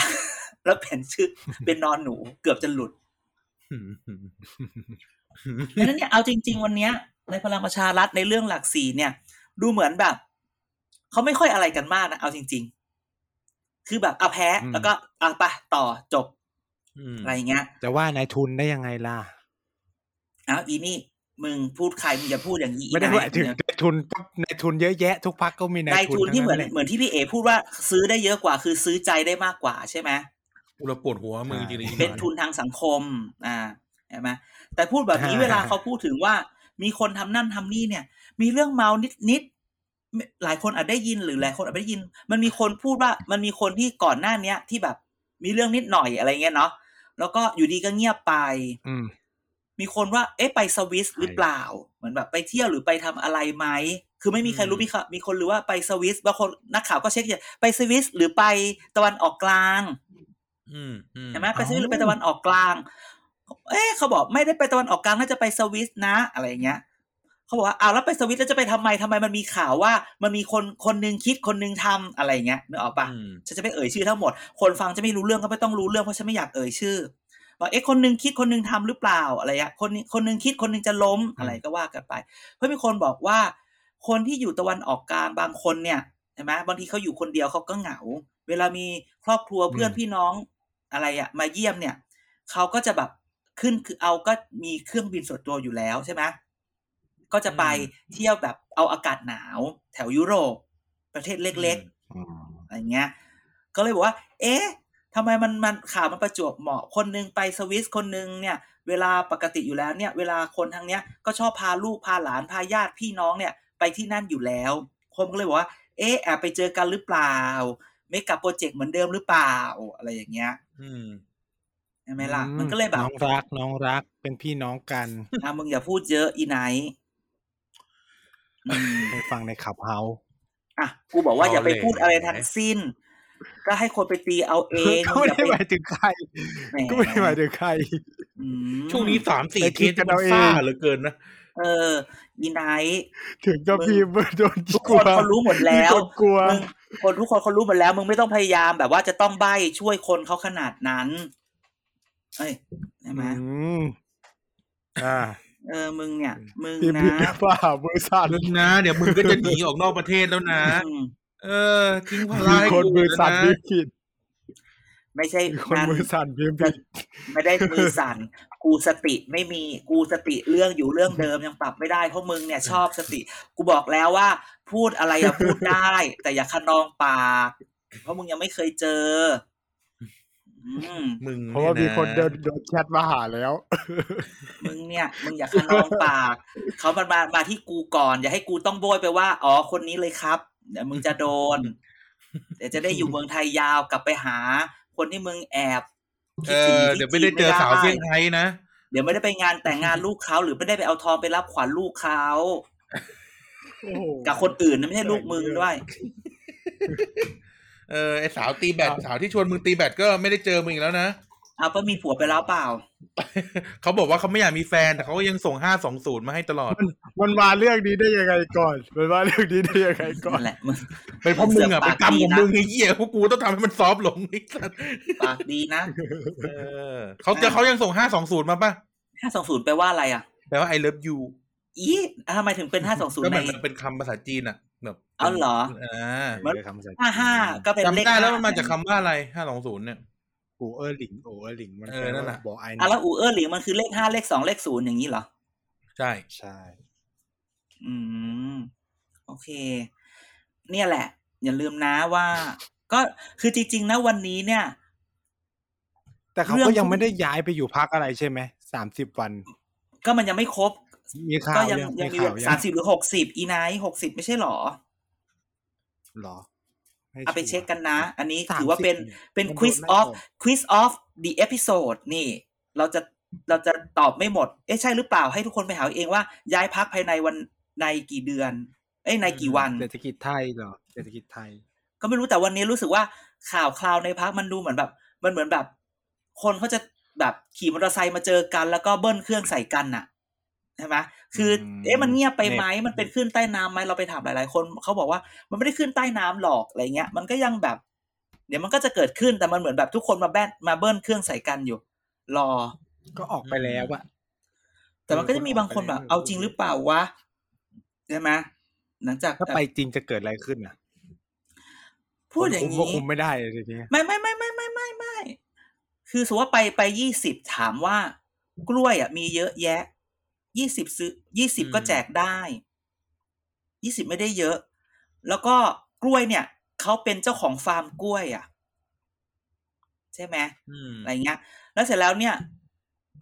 แล้วเปลี่ยนชื่อเป็นนอนหนู เกือบจะหลุดดังนั้นเนี่ยเอาจริง ๆ วันเนี้ย ในพลังประชารัฐในเรื่องหลักสี่เนี่ย ดูเหมือนแบบ เขาไม่ค่อยอะไรกันมากนะเอาจริง ๆ คือแบบเอาแพ้อืมแล้วก็เอาไปต่อจบอืมอะไรอย่างเงี้ยจะว่านายทุนได้ยังไงล่ะเอาอีนี่มึงพูดใครมึงอย่าพูดอย่างนี้อีไม่ได้นหมายถึงเนี่ยนายทุนก็นายทุนเยอะแยะทุกพักก็มีนายนายทุนทุนที่เหมือนทั้งแหละเหมือนที่พี่เอพูดว่าซื้อได้เยอะกว่า คือซื้อใจได้มากกว่าใช่ไหมกูระปวดหัวมึงจริงๆอีหเป็นมายทุนทางสังคม อ่าใช่ไหมแต่พูดแบบนี้เวลาเขาพูดถึงว่า มีคนทำนั่นทำนี่เนี่ย มีเรื่องเมานิดนิดๆ หลายคนอาจได้ยินหรือหลายคนอาจไม่ได้ยิน มันมีคนพูดว่ามันมีคนที่ก่อนหน้าเนี้ย ที่แบบมีเรื่องนิดหน่อยอะไรเงี้ยเนาะแล้วก็อยู่ดีก็เงียบไป อืมมีคนว่า เอ๊ะไปสวิสหรือเปล่า เหมือนแบบไปเที่ยวหรือไปทำอะไรไหม คือไม่มีใครรู้มีค่ะมีคนรู้ว่าไปสวิสบางคนนักข่าวก็เช็คอย่างไปสวิสหรือไปตะวันออกกลางอืมอืมใช่ไหมไปสวิสหรือไปตะวันออกกลาง เอ๊ะเขาบอกไม่ได้ไปตะวันออกกลางน่าจะไปสวิสนะ อะไรอย่างเงี้ย เขาบอกว่าอ้าวแล้วไปสวิสแล้วจะไปทำไมทำไมมันมีข่าวว่า มันมีคนคนหนึงคิดคนหนึงทำอะไรอย่างเงี้ยนึกออกปะอืมฉันจะไม่เอ่ยชื่อทั้งหมด คนฟังจะไม่รู้เรื่องก็ไม่ต้องรู้เรื่องเพราะฉันไม่อยากเอ่ยชื่อว่าเอ๊ะคนหนึงคิดคนหนึงทำหรือเปล่าอะไรอะคนนี้คนหนึงคิดคนหนึงจะล้มอะไรก็ว่ากันไป เพราะมีคนบอกว่า คนที่อยู่ตะวันออกกลางบางคนเนี่ยใช่ไหมบางทีเขาอยู่คนเดียวเขาก็เหงา เวลามีครอบครัวเพื่อนอืมพี่น้องอะไรอะมาเยี่ยมเนี่ยเขาก็จะแบบขึ้นคือเอาก็มีเครื่องบินส่วนตัวอยู่แล้วใช่ไหม ก็จะไปเที่ยวแบบเอาอากาศหนาว แถวยุโรป ประเทศเล็กๆอืมอะไรเงี้ย ก็เลยบอกว่า เอ๊ะทำไมมันมันข่าวมันประจวบเหมาะคนหนึงไปสวิสคนหนึงเนี่ย เวลาปกติอยู่แล้วเนี่ย เวลาคนทางเนี้ย ก็ชอบพาลูกพาหลานพาญาติพี่น้องเนี่ย ไปที่นั่นอยู่แล้วคนก็เลยบอกว่า เอ๊ะแอบไปเจอกันหรือเปล่าไม่กลับโปรเจกต์เหมือนเดิมหรือเปล่า อะไรอย่างเงี้ย อืมใช่ไหมล่ะ มันก็เลยแบบน้องรักน้องรักเป็นพี่น้องกันอะมึงอย่าพูดเยอะอีไนท์อืม ไปฟังในขับเฮาอะกูบอกว่าเอาอย่าไปพูดอะไรแหละทั้งสิ้น ก็ให้คนไปตีเอาเองก็ไม่อย่าได้ไปหมายถึงใครแหมก็ไม่ได้หมายถึงใครอืมช่วงนี้สามสี่ไปเคคิดสกันมันเอาเองซ่าเหลือเกินนะเอออีไนท์ถึงกับพี่โดนทุกกคลัวนเขารู้หมดแล้วมีคนกลัวมึงคนทุกคนเขารู้หมดแล้ว มึงไม่ต้องพยายามแบบว่าจะต้องใบ้ช่วยคนเขาขนาดนั้น เอ้ยใช่ไหมอืมอ่า เออมึงเนี่ย มึงพี่นะพี่หรือเปล่าบริษัทมึงนะ เดี๋ยวมึงก็จะหนีออกนอกประเทศแล้วนะอืมเออทิ้งภามีระให้คนกูมือสั่นนะพิมพ์ผิดไม่ใช่มีคนนั่นมือสั่นพิมพ์ผิดไม่ได้มือสั่นกูสติไม่มีกูสติเรื่องอยู่เรื่องเดิมยังปรับไม่ได้เพราะมึงเนี่ยชอบสติ กูบอกแล้วว่า พูดอะไรอะพูดได้ แต่อย่าขนองปาก เพราะมึงยังไม่เคยเจออื มมึงเพราะว่ามียคนเดินโดนแชทมาหาแล้ว มึงเนี่ย มึงอย่าขนองปาก เขามามามาที่กูก่อน อย่าให้กูต้องโบยไปว่า อ๋อ คนนี้เลยครับ เดี๋ยวมึงจะโดน เดี๋ยวจะได้อยู่เมืองไทยยาวกลับไปหา คนที่มึงแอบเอคิดถึงอที่เดี๋ยวไม่ได้เจอสาวเซี่ยงไฮ้นะ เดี๋ยวไม่ได้ไปงานแต่งงานลูกเขาหรือไม่ได้ไปเอาทองไปรับขวัญลูกเขาโอ้โหกับคนอื่นนะไม่ใช่ลูกมึงด้วย เออไอสาวตีแบดสาวที่ชวนมึงตีแบดก็ไม่ได้เจอมึงอีกแล้วนะเอาก็มีผัวไปแล้วเปล่า เขาบอกว่าเขาไม่อยากมีแฟนแต่เขาก็ยังส่งห้าสองศูนย์มาให้ตลอด มันมาเรื่องนี้ได้ยังไงก่อน มันมาเรื่องนี้ได้ยังไงก่อนนั่นแหละมึงเป็นเพราะมึงอะเสืเป็อกนกรรมของปากดีนะมึงไอ้เหี้ยพวกกูต้องทำให้มัน soft ลงไอ้สัสปากดีนะเออเขาจะเขายังส่งห้าสองศูนย์มาป่ะห้าสองศูนย์แปลว่าอะไรอะ แปลว่า I love you อีทำไมถึงเป็นห้าสองศูนย์ก็ในมันเป็นคำภาษาจีนอะ แบบเอาเหรออ่ามันเดี๋ยวคำภาษาห้าห้าก็เป็นเลขจำได้แล้วห้มันมาจากคำว่าอะไรห้าสองศูนย์เนี่ย五二零 五二零มันเออนั่นน่ะบอกไอ้อะแล้วอูเออร์หลิงมันคือเลขห้าเลขสองเลขศูนย์อย่างนี้เหรอ ใช่ใช่ อืม โอเค เนี่ยแหละ อย่าลืมนะว่า ก็คือจริง ๆ นะวันนี้เนี่ย แต่เขาเรื่อก็งยังไม่ได้ย้ายไปอยู่พักอะไรใช่ไหมสามสิบวัน ก็มันยังไม่ครบ มีข่าก็วยังยังยังมีมีข่าวสายัมงสิบหรือหกสิบอีไนท์หกสิบไม่ใช่หรอหรอม่เอาไปชัวร์เช็คกันนะ อันนี้30ถือว่าเป็นเป็นมันโดน quiz ไล่ of ออก quiz of the episode นี่ เราจะเราจะตอบไม่หมด เอ๊ะใช่หรือเปล่าให้ทุกคนไปหาเอาเองว่า ย้ายพักภายในวันในกี่เดือน เอ้ยในกี่วันเศรษฐกิจไทยเหรอเศรษฐกิจไทย ก็ไม่รู้แต่วันนี้รู้สึกว่าข่าวคราวในพักมันดูเหมือนแบบ มันเหมือนแบบ คนเขาจะแบบขี่มอเตอร์ไซค์มาเจอกัน แล้วก็เบิ้ลเครื่องใส่กันน่ะ ใช่ไหมคืออมเอ๊ะมันเงียบไปไหมเนี่ยมันเป็นขึ้นใต้น้ำไหมเราไปถามหลาย ๆ คนเขาบอกว่ามันไม่ได้ขึ้นใต้น้ำหรอกอะไรเงี้ย มันก็ยังแบบ เดี๋ยวมันก็จะเกิดขึ้นแต่มันเหมือนแบบทุกคนมาแบนมาเบิ้ลเครื่องใส่กันอยู่ รอ ก็ออกไปแล้วอะแต่มันก็จะมีบางคนแบบ เอาจริงหรือเปล่าวะใช่ไหมหลังจากถ้าไปจริงจะเกิดอะไรขึ้นอะ พูดอย่างนี้ก็นี้คุมไม่ได้เลยทีนี้ไม่ไม่ไม่ไม่ไม่ไม่ไม่คือสมมติว่าไปไปยี่สิบถามว่ากล้วยอะมีเยอะแยะ ยี่สิบซื้อยี่สิบอืมก็แจกได้ยี่สิบไม่ได้เยอะ แล้วก็กล้วยเนี่ยเขาเป็นเจ้าของฟาร์มกล้วยอะ ใช่ไหมอืมอะไรเงี้ย แล้วเสร็จแล้วเนี่ย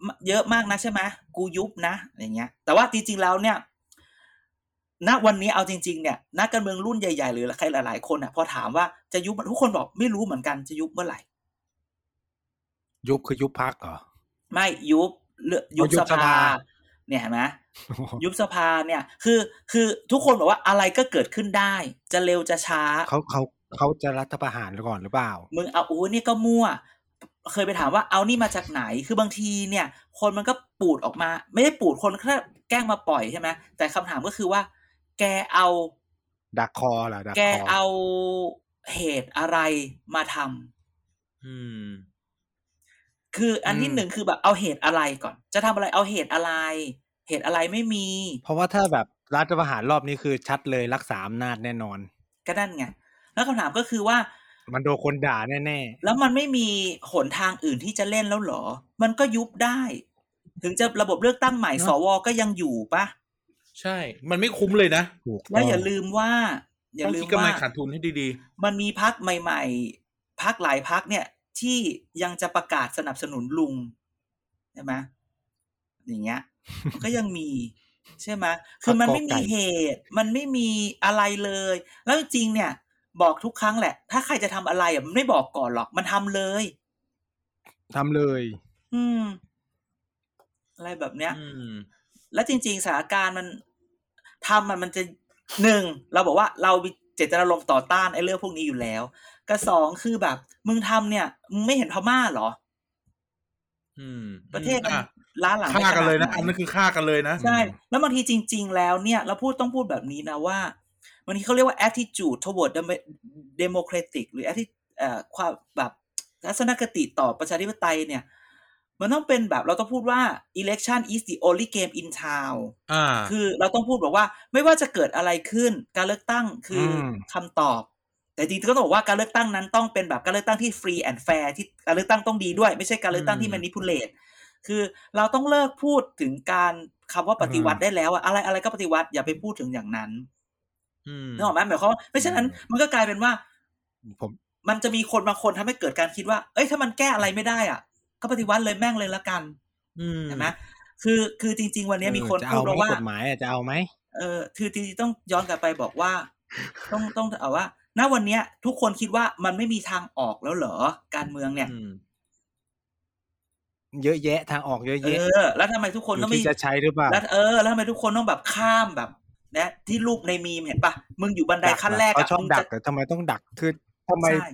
มเยอะมากนะใช่ไหมกูยุบนะอะไรเงี้ย แต่ว่าจริงๆแล้วเนี่ยณวันนี้เอาจริง ๆ เนี่ยนักการเมืองรุ่นใหญ่ ๆ หรือใครหลายๆคนอะ พอถามว่าจะยุบทุกคนบอกไม่รู้เหมือนกันจะยุบเมื่อไหร่ ยุบคือยุบพักเหรอ ไม่ยุบเลือกยุบอ๋อยุบสสภาภา เนี่ยเห็นไหมยุบสภาเนี่ย คือคือทุกคนบอกว่าอะไรก็เกิดขึ้นได้ จะเร็วจะช้าเขาเขาเขาจะรัฐประหารก่อนหรือเปล่า มึงเอาโอ้ยนี่ก็มั่ว เคยไปถามว่าเอานี่มาจากไหน คือบางทีเนี่ย คนมันก็ปูดออกมา ไม่ได้ปูดคนแค่แกล้งมาปล่อยใช่ไหมแต่คำถามก็คือว่า แกเอาดักคอเหรอดักแกคอเอาเหตุอะไรมาทำอืม คืออันที่หนึ่งคือแบบเอาเหตุอะไรก่อน จะทำอะไรเอาเหตุอะไร เหตุอะไรไม่มี เพราะว่าถ้าแบบรัฐประหารรอบนี้คือชัดเลยรักษาอำนาจแน่นอน ก็นั่นไงแล้วคำถามก็คือว่า มันโดนคนด่าแน่แล้วมันไม่มีหนทางอื่นที่จะเล่นแล้วเหรอ มันก็ยุบได้ ถึงจะระบบเลือกตั้งใหม่สวก็ยังอยู่ปะใช่ มันไม่คุ้มเลยนะๆถูกแล้วอย่าต้องลืมว่า อย่าต้องลืคิมดกำไรว่าขาดทุนให้ดีมันมีพักใหม่ ๆพักหลายพักเนี่ย ที่ยังจะประกาศสนับสนุนลุงใช่ไหมอย่างเงี้ยมันก็ยังมีใช่ไหมคือมันไม่มีเหตุ มันไม่มีอะไรเลย แล้วจริงๆเนี่ย บอกทุกครั้งแหละ ถ้าใครจะทำอะไรอะมันไม่บอกก่อนหรอกมันทำเลยทำเลย อืม อะไรแบบเนี้ยๆอืม แล้วจริง ๆสถานการณ์มันทำมันมันจะหนึ่งเราบอกว่าเราเจตนารมณ์ต่อต้านไอ้เรื่องพวกนี้อยู่แล้ว กับสองคือแบบ มึงทำเนี่ย มึงไม่เห็นพม่าเหรอ อืม ประเทศมันอะล้าหลังฆ่ากันเลยนะใขอันไหนั้นคือฆ่ากันเลยนะ ใช่ แล้วบางทีจริง ๆ แล้วเนี่ย เราพูดต้องพูดแบบนี้นะว่าบางทีเขาเรียกว่า attitude toward demo- democratic หรือ attitude เอ่อความแบบทัศนคติต่อประชาธิปไตยเนี่ย มันต้องเป็นแบบเราต้องพูดว่า election is the only game in town อ่าคือเราต้องพูดบอกว่า ไม่ว่าจะเกิดอะไรขึ้น การเลือกตั้งคืออมคำตอบ แต่จริงๆก็ต้องบอกว่าการเลือกตั้งนั้นต้องเป็นแบบการเลือกตั้งที่ free and fair ที่การเลือกตั้งต้องดีด้วย ไม่ใช่การเลือกตั้งที่อืม manipulate คือเราต้องเลิกพูดถึงการคำว่าปฏิวัติได้แล้วอะอะไรอะไรก็ปฏิวัติอย่าไปพูดถึงอย่างนั้นอืมนึกออกไหมหมายความว่าไม่เช่นนั้นมันก็กลายเป็นว่าผมมันจะมีคนบางคนทำให้เกิดการคิดว่า เอ้ยถ้ามันแก้อะไรไม่ได้อะ ก็ปฏิวัติเลยแม่งเลยละกันอืมเห็นไหมคือคือจริง ๆ วันนี้มีคนจะพูเอาดไหมมาว่ากฎหมายอะจะเอาไหมเออคือจริงๆต้องย้อนกลับไปบอกว่า ต้องต้องเอาว่า ณวันเนี้ย ทุกคนคิดว่ามันไม่มีทางออกแล้วเหรอ การเมืองเนี่ยอืมเยอะแยะทางออกเยอะเอแยะอแล้วทำไมทุกคนอยู่ต้องไม่ที่จะใช้หรือเปล่าแล้วเออแล้วทำไมทุกคนต้องแบบข้ามแบบนะที่รูปในมีมเห็นปะมึงอยู่บันไดขั้นแรกเขาอะชอบมึงดัจะกแต่ทำไมต้องดักคือทำไมใช่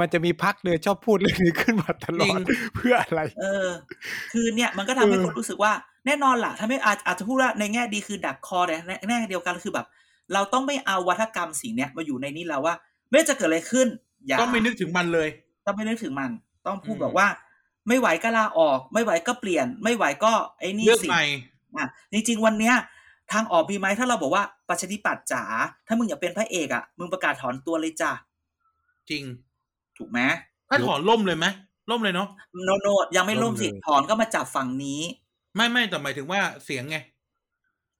มันจะมีพักเดือชอบพูดเรื่องนี้ขึ้นมาตลอดจริงเพื่ออะไร เออ คือเนี่ย มันก็ทำให้เออคนรู้สึกว่า แน่นอนล่ะถ้าไม่อาจอาจจะพูดว่าในแง่ดีคือดักคอแต่ในแง่เดียวกันคือแบบ เราต้องไม่เอาวัฒกรรมสิ่งเนี้ยมาอยู่ในนี้แล้วว่า ไม่ว่าจะเกิดอะไรขึ้น อย่าก็ไม่นึกถึงมันเลย ต้องไม่นึกถึงมัน ต้องพูดอืมแบบว่า ไม่ไหวก็ลาออก ไม่ไหวก็เปลี่ยน ไม่ไหวก็ไอ้นี่เลือกสิใหม่อะจริงๆวันเนี้ยทางออกมีไหมถ้าเราบอกว่าประชาธิปัตย์จ๋าถ้ามึงอยากเป็นพระเอกอะมึงประกาศถอนตัวเลยจ้ะจริง ถูกไหมถ้าถอนล่มเลยไหมล่มเลยเนาะโนโนยังไม่ล่มสิล่มเลยถอนก็มาจับฝั่งนี้ ไม่ไม่แต่หมายถึงว่าเสียงไง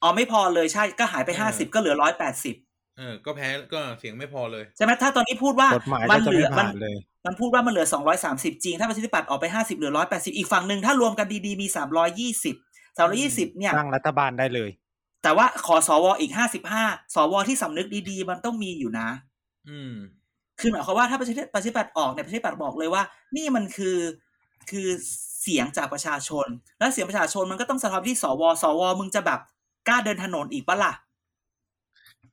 อ๋อไม่พอเลยใช่ก็หายไปเออห้าสิบก็เหลือร้อยแปดสิบเออ ก็แพ้ก็เสียงไม่พอเลยใช่ไหมถ้าตอนนี้พูดว่ากฎหมายมัก็จะเหลืไม่มัผ่านเลยมันพูดว่ามันเหลือสองร้อยสามสิบจริง ถ้าประชาธิปัตย์ออกไปห้าสิบเหลือร้อยแปดสิบอีกฝั่งหนึ่งถ้ารวมกันดีๆมีสามร้อยยี่สิบสามร้อยี่สิบเนี่ยตั้งรัฐบาลได้เลย แต่ว่าขอสวอีกห้าสิบห้าสวที่สำนึกดีๆ มันต้องมีอยู่นะ อืม คือหมายความว่าถ้าประชาธิประชาธิปัตย์ออกเนี่ยประชาธิปัตย์บอกเลยว่า นี่มันคือคือเสียงจากประชาชน แล้วเสียงประชาชนมันก็ต้องสะท้อนที่สวสวมึงจะแบบ กล้าเดินถนนอีกปะล่ะ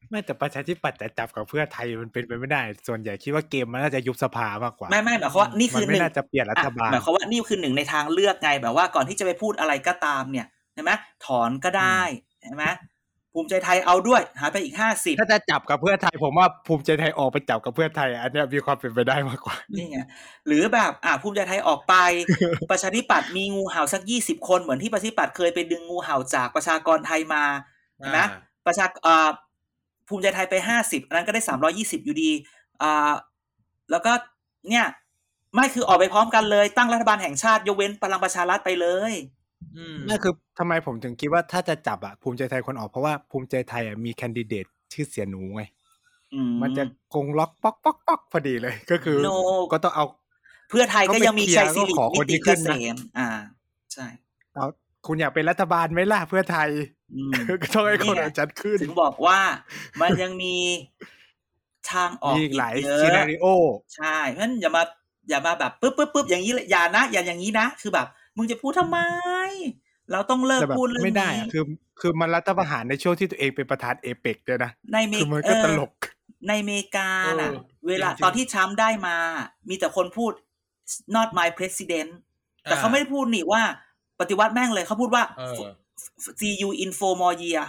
ไม่แต่ประชาธิปัตย์จะจับกับเพื่อไทยมันเป็นไปไม่ได้ ส่วนใหญ่คิดว่าเกมมันน่าจะยุบสภามากกว่า ไม่ไม่หมายความว่านี่มัคือหไม่นึ่งน่าจะเปลี่ยนรัฐบาลอะหมายความว่านี่คือหนึ่งในทางเลือกไงแบบว่าก่อนที่จะไปพูดอะไรก็ตามเนี่ยเห็นไหมถอนก็ได้เห็นไหม ภูมิใจไทยเอาด้วยหายไปอีกห้าสิบถ้าจะจับกับเพื่อไทย ผมว่าภูมิใจไทยออกไปจับกับเพื่อไทย อันเนี้ยมีความเป็นไปได้มากกว่านี่ไงหรือแบบอะภูมิใจไทยออกไป ประชาธิปัตย์มีงูเห่าสักยี่สิบคนเหมือนที่ประชาธิปัตย์เคยไปดึงงูเห่าจากประชากรไทยมาเห็นไหมอ่าประชาอ่าภูมิใจไทยไปห้าสิบอันนั้นก็ได้สามร้อยี่สิบอยู่ดีอ่าแล้วก็เนี่ย ไม่คือออกไปพร้อมกันเลย ตั้งรัฐบาลแห่งชาติยกเว้นพลังประชารัฐไปเลยอืม นั่นคือทำไมผมถึงคิดว่าถ้าจะจับอะภูมิใจไทยคนออกเพราะว่าภูมิใจไทยอะมีแคนดิเดตชื่อเสียหนูไงอืมมันจะกงล็อกป๊อกป๊อกป๊อกพอดีเลย ก็คือโนก็ต้องเอา เพื่อไทยก็ยังมีชัยสิริก็ขอนิคนติที่เกขึ้นษนะมอ่า ใช่เอาคุณอยากเป็นรัฐบาลไหมล่ะเพื่อไทยอืมก็ต้องให้คนนี่ไงเอาจัดขึ้นถึงบอกว่ามันยังมีทางออกมีอีอีกหลายเยซีนาอะริโอใช่เพราะฉะนั้นอย่ามาอย่ามาแบบปึ๊บปึ๊บปึ๊บอย่างนี้เลยอย่านะอย่าอย่างนี้นะ คือแบบ มึงจะพูดทำไม เราต้องเลิกแต่แบบพูดเรื่องไม่ได้นี้อะคือคือมันรัฐประหารในช่วงที่ตัวเองเป็นประธานเอเปกด้วยนะในเมคือมันเอก็อตลก ในอเมริกาน่ะเออเวลาจริงๆตอนที่ทรัมป์ได้มา มีแต่คนพูด not my president แต่เขาไม่ได้พูดนี่ว่าปฏิวัติแม่งเลยเขาพูดว่าเออ see you in four more year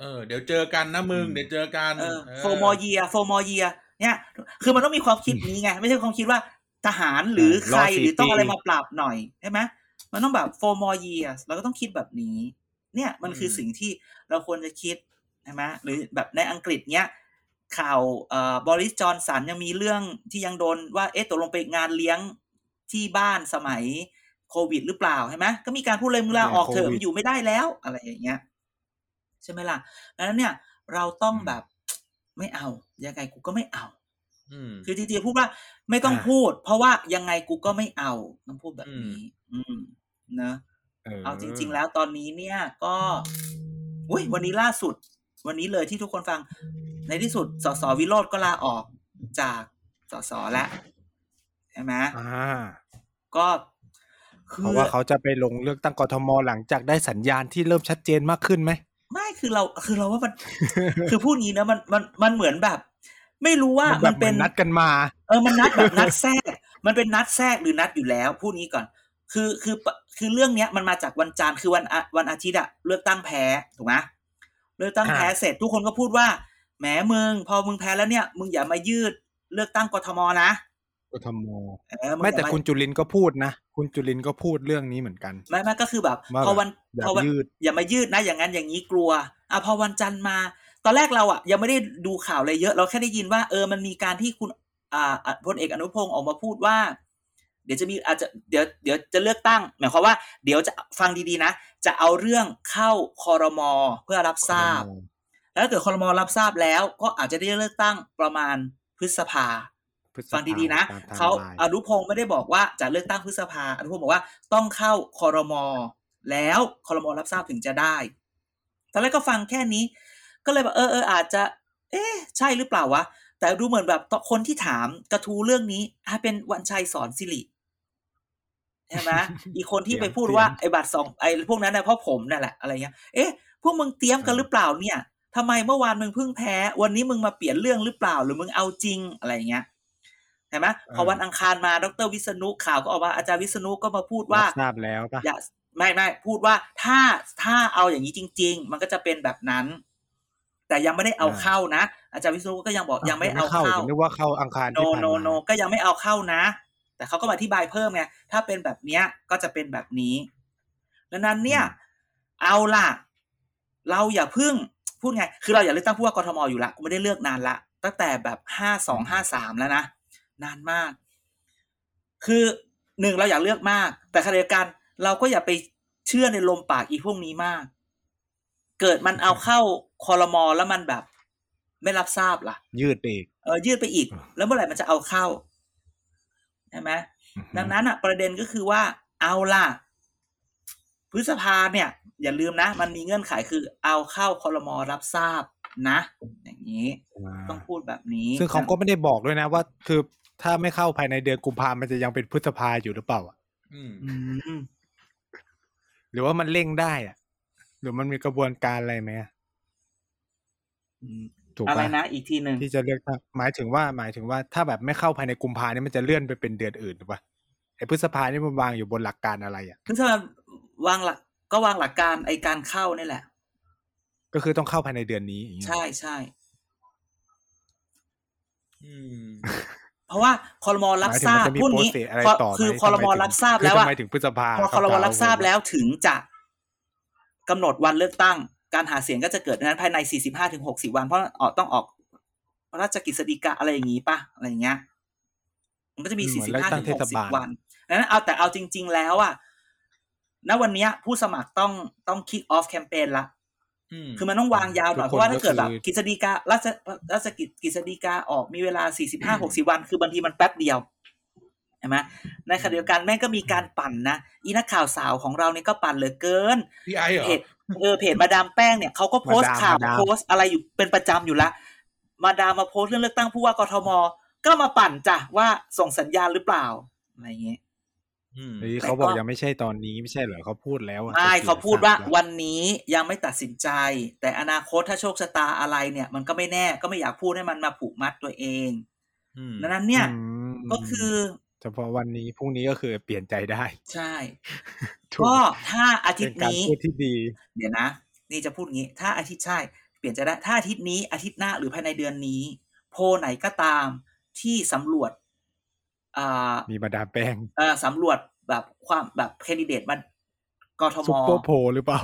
เออเดี๋ยวเจอกันนะมึงอืมเดี๋ยวเจอกันเออเออ four more year four more year เนี่ย คือมันต้องมีความคิดนี้ไง ไม่ใช่ความคิดว่าทหารหรือใครรอสี่หรือต้องอะไรปีมาปราบหน่อยใช่ไหม มันต้องแบบ four more years เราก็ต้องคิดแบบนี้ เนี่ยมันคือสิ่งที่เราควรจะคิดใช่ไหมหรือแบบในอังกฤษเนี้ยข่าวเอ่อบริสจอนสันยังมีเรื่องที่ยังโดนว่าเอ๊ะตกลงไปงานเลี้ยงที่บ้านสมัยโควิด หรือเปล่าใช่ไหมก็มีการพูดเลยมึงลาออกเถอะโควิดมันอยู่ไม่ได้แล้วอะไรอย่างเงี้ยใช่ไหมล่ะดังนั้นเนี่ยเราต้องแบบไม่เอา ยังไงกูก็ไม่เอาอืมคือจริงๆพูดว่าไม่ต้องอ่าพูด เพราะว่ายังไงกูก็ไม่เอาต้องพูดแบบนี้ อืมเนอะเอาจริง ๆ แล้วตอนนี้เนี่ยก็อุ้ยวันนี้ล่าสุด วันนี้เลยที่ทุกคนฟัง ในที่สุดสสวิโรธก็ลาออกจากสสแล้วใช่ไหมอ่าก็คืเพอราะว่าเขาจะไปลงเลือกตั้งกทมหลังจากได้สัญญาณที่เริ่มชัดเจนมากขึ้นไหมไม่คือเราคือเราว่ามัน คือพูดงี้นะมันมันมันเหมือนแบบ ไม่รู้ว่าแบมับนเหเป็มือนนนัดกันมา เออมันนัดแบบนัดแทรก มันเป็นนัดแทรกหรือนัดอยู่แล้ว พูดงี้ก่อน คือคือคือเรื่องเนี้ยมันมาจากวันจันทร์คือวันอะวันอาทิตย์อะเลือกตั้งแพ้ถูกไหมเลือกตั้งแพ้อ่าเสร็จทุกคนก็พูดว่าแหมมึงพอมึงแพ้แล้วเนี่ยมึงอย่ามายืดเลือกตั้งกทมนะกทมเอองไม่อย่าแต่คุณจุลินก็พูดนะ คุณจุลินก็พูดเรื่องนี้เหมือนกันไม่ไม่ก็คือแบบว่าพอวันอย่าพอวันยืดอย่ามายืดนะ อย่างนั้นอย่างนี้กลัวอะพอวันจันทร์มา ตอนแรกเราอะยังไม่ได้ดูข่าวอะไรเยอะ เราแค่ได้ยินว่า เออมันมีการที่คุณอ่าอะพลเอกอนุพงศ์ออกมาพูดว่า เดี๋ยวจะมีอาจจะเดี๋ยวเดี๋ยวจะเลือกตั้ง หมายความว่าเดี๋ยวจะฟังดีๆนะ จะเอาเรื่องเข้าคอรมอเพื่อรับทราบ แล้วถ้าเกิดคอรมอรับทราบแล้ว ก็อาจจะได้เลือกตั้งประมาณพฤษภาพฤษภาฟังดีๆนะตมไทม์เขาไลน์อนุพงศ์ไม่ได้บอกว่าจะเลือกตั้งพฤษภาอนุพงศ์บอกว่าต้องเข้าคอรมอแล้วคอรมอรับทราบถึงจะได้ตอนแรกก็ฟังแค่นี้ ก็เลยแบบเออเอออาจจะ เอ๊ะใช่หรือเปล่าวะแต่ดูเหมือนแบบคนที่ถามกระทู้เรื่องนี้อะเป็นวันชัยสอนสิริ ใช่ไหมอีกคนที่ไปพูดว่าไอ้บัตรสองไอ้พวกนั้นนะเพราะผมนั่นแหละอะไรเงี้ย เอ๊ะ พวกมึงเตรียมกันหรือเปล่าเนี่ยทำไมเมื่อวานมึงเพิ่งแพ้ วันนี้มึงมาเปลี่ยนเรื่องหรือเปล่า หรือมึงเอาจริงอะไรเงี้ยเห็นไหมพอวันอังคารมาดรวิษณุข่าวก็ออกมาอาจารย์วิษณุก็มาพูดว่ารับทราบแล้วปะอย่าไม่ไม่พูดว่าถ้าถ้าเอาอย่างนี้จริง ๆ มันก็จะเป็นแบบนั้น แต่ยังไม่ได้เอาเข้านะ อาจารย์วิษณุก็ยังบอกยังไม่เอาเข้าผมนึกว่าเข้าอังคารโนที่ผ่านโนมาโนก็ยังไม่เอาเข้านะ แต่เขาก็มาอธิบายเพิ่มไงถ้าเป็นแบบเนี้ยก็จะเป็นแบบนี้ดังนั้นเนี่ย เอาล่ะ เราอย่าพึ่งพูดไง คือเราอย่าเลือกตั้งผู้ว่ากทมอยู่ละกูไม่ได้เลือกนานละ ตั้งแต่แบบห้าสองห้าสามแล้วนะ นานมาก คือหนึ่งเราอยากเลือกมาก แต่ขณะเดียวกันเราก็อย่าไปเชื่อในลมปากอีพวกนี้มาก เกิดมันเอาเข้าคอรมอแล้วมันแบบ ไม่รับทราบล่ะ ยืดไปอีก เออยืดไปอีก แล้วเมื่อไหร่มันจะเอาเข้า ใช่ไหมดังนั้นอะ ประเด็นก็คือว่าเอาล่ะ พฤษภาเนี่ย อย่าลืมนะ มันมีเงื่อนไขคือ เอาเข้าคอรมอรับทราบนะ อย่างนี้ ต้องพูดแบบนี้ ซึ่งเขาก็ไม่ได้บอกด้วยนะว่า คือถ้าไม่เข้าภายในเดือนกุมภามันจะยังเป็นพฤษภาอยู่หรือเปล่าอะอืมอืมหรือว่ามันเร่งได้อะหรือมันมีกระบวนการอะไรไหมอะอืม ถูกอะไรปะนะอีกทีหนึ่งที่จะเลือกตั้งหมายถึงว่าหมายถึงว่าถ้าแบบไม่เข้าภายในกุมภาเนี่ยมันจะเลื่อนไปเป็นเดือนอื่นหรือปะไอ้พฤษภานี่มันวางอยู่บนหลักการอะไรอะพฤษภาวางหลักก็วางหลักการไอการเข้านี่แหละ ก็คือต้องเข้าภายในเดือนนี้อย่างเงี้ยใช่ใช่อืมเพราะว่าคอรมอรับหมายถึทงรามันบจะมีพูดโปรงี้เซสอะไรพอต่อไหมคือคอรมอทำไถึงรับทราบคือแล้วอะทำไมถึงพฤษภาพอคอรมอเก่าๆรับทราบแล้วถึงจะกำหนดวันเลือกตั้ง การหาเสียงก็จะเกิดนั้นภายใน 45ถึง60 วัน เพราะออกต้องออกพระราชกฤษฎีกาอะไรอย่างนี้ป่ะอะไรอย่างเงี้ยมันก็จะมีเหมือนเลือกตั้45งถึงเทศบาล60 วันดังนั้นเอาแต่เอาจริง ๆ แล้วอะณวันเนี้ยผู้สมัครต้องต้อง kick off campaign ละอืมคือมันต้องวางยาวหน่อยทุกคนเพราะว่าถ้าเกิดแบบก็คือกฤษฎีการาชราชกิจกฤษฎีกาออกมีเวลา 45 60 วัน คือบางทีมันแป๊บเดียว ใช่ไหมในขณะเดียวกันแม่งก็มีการปั่นนะอีนักข่าวสาวของเราเนี่ยก็ปั่นเหลือเกินพี่ไอเหรอเพจเออเพจมาดามแป้งเนี่ยเขาก็โพสต์มาดามข่าวมาดามโพสต์อะไรอยู่เป็นประจำอยู่ละมาดามมาโพสต์เรื่องเลือกตั้งผู้ว่ากทมก็มาปั่นจ้ะว่าส่งสัญญาณหรือเปล่าอะไรอย่างเงี้ยอืมเฮ้ยเขาบอกยังไม่ใช่ตอนนี้ไม่ใช่เหรอเขาพูดแล้วอะใช่จะเขาพูดว่าทรบแล้ววันนี้ยังไม่ตัดสินใจ แต่อนาคตถ้าโชคชะตาอะไรเนี่ย มันก็ไม่แน่ก็ไม่อยากพูดให้มันมาผูกมัดตัวเองอืมดังนั้นเนี่ยอืมก็คือ เฉพาะวันนี้พรุ่งนี้ก็คือเปลี่ยนใจได้ ใช่ถูกก็ถ้าอาทิเป็ตนย์การนี้พูดที่ดี เดี๋ยวนะ นี่จะพูดงี้ ถ้าอาทิตย์ใช่ เปลี่ยนใจได้ ถ้าอาทิตย์นี้อาทิตย์หน้าหรือภายในเดือนนี้ โพลไหนก็ตามที่สำรวจอ่ามีมาดามแป้งเอ่อสำรวจแบบความแบบแคนดิเดตมากทม ซูเปอร์โพลหรือเปล่า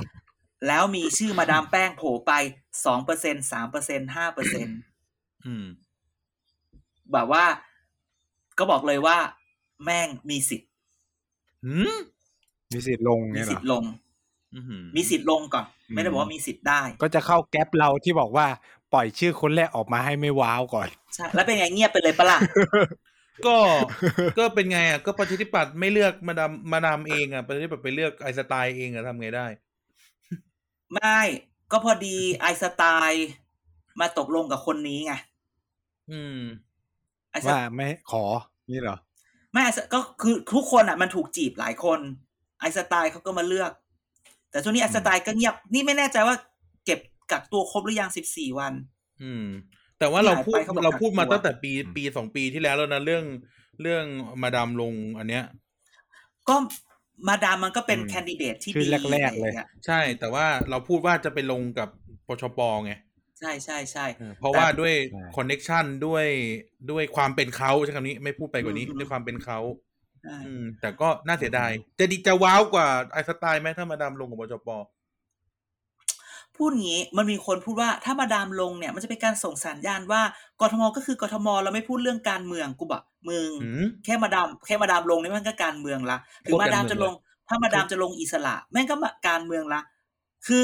แล้วมีชื่อมาดามแป้งโผล่ไปสองเปอร์เซ็นต์สามเปอร์เซ็นต์ห้าเปอร์เซ็นต์อืมแบบว่า ก็บอกเลยว่า แม่งมีสิทธิ์หืมมีสิทธิ์ลงมีเนี่ยเหรสิทอธิ์ลงอื้อหือมีสิทธิ์ลงก่อน ไม่ได้บอกว่ามีสิทธิ์ได้ ก็จะเข้าแก๊ปเราที่บอกว่าปล่อยชื่อคนแรกออกมาให้ไม่ว้าวก่อนใช่แล้วเป็นไงเงียบไปเลยปะล่ะก็ก็เป็นไงอะก็ประชาธิปัตย์ไม่เลือกมาดามมาดามเองอะประชาธิปัตย์ไปเลือกไอน์สไตล์เองอะทำไงได้ ไม่ก็พอดีไอน์สไตล์มาตกลงกับคนนี้ไงอืมไอน์สว่าไม่ขอนี่เหรอ ไม่ไอน์สก็คือทุกคนอะมันถูกจีบหลายคน ไอน์สไตล์เขาก็มาเลือก แต่ช่วงนี้ไอน์สไตล์ก็เงียบ นี่ไม่แน่ใจว่าเก็บกักตัวครบหรือยังสิบสี่วัน อืม แต่ว่าเราพูดหายไปเขาบอกเราพูดมากักตัวตั้งแต่ปีปีสองปีที่แล้วแล้วนะเรื่องเรื่องมาดามลงอันเนี้ย ก็มาดามมันก็เป็นอืมแคนดิเดตที่ชื่ดีอแรกๆเลยอะไรางงี้ใช่ แต่ว่าเราพูดว่าจะไปลงกับปชปไง ใช่ใช่ใช่เออเพราะว่าด้วยใช่ connection ด้วยด้วยความเป็นเขาใช่คำนี้ไม่พูดไปกว่านี้อืมด้วยความเป็นเขาใช่อืมแต่ก็น่าเสียดายจะดีจะ wow กว่าไอน์สไตน์ไหมถ้ามาดามลงกับปชปพูดงี้มันมีคนพูดว่าถ้ามาดามลงเนี่ย มันจะเป็นการส่งสัญญาณว่ากทมก็คือกทมเราไม่พูดเรื่องการเมืองกูบอกมึงอืมแค่มาดามแค่มาดามลงนี่มันก็การเมืองละถึงมาดามจะลง ถ้ามาดามจะลงอิสระแม่งก็มาการเมืองละคือ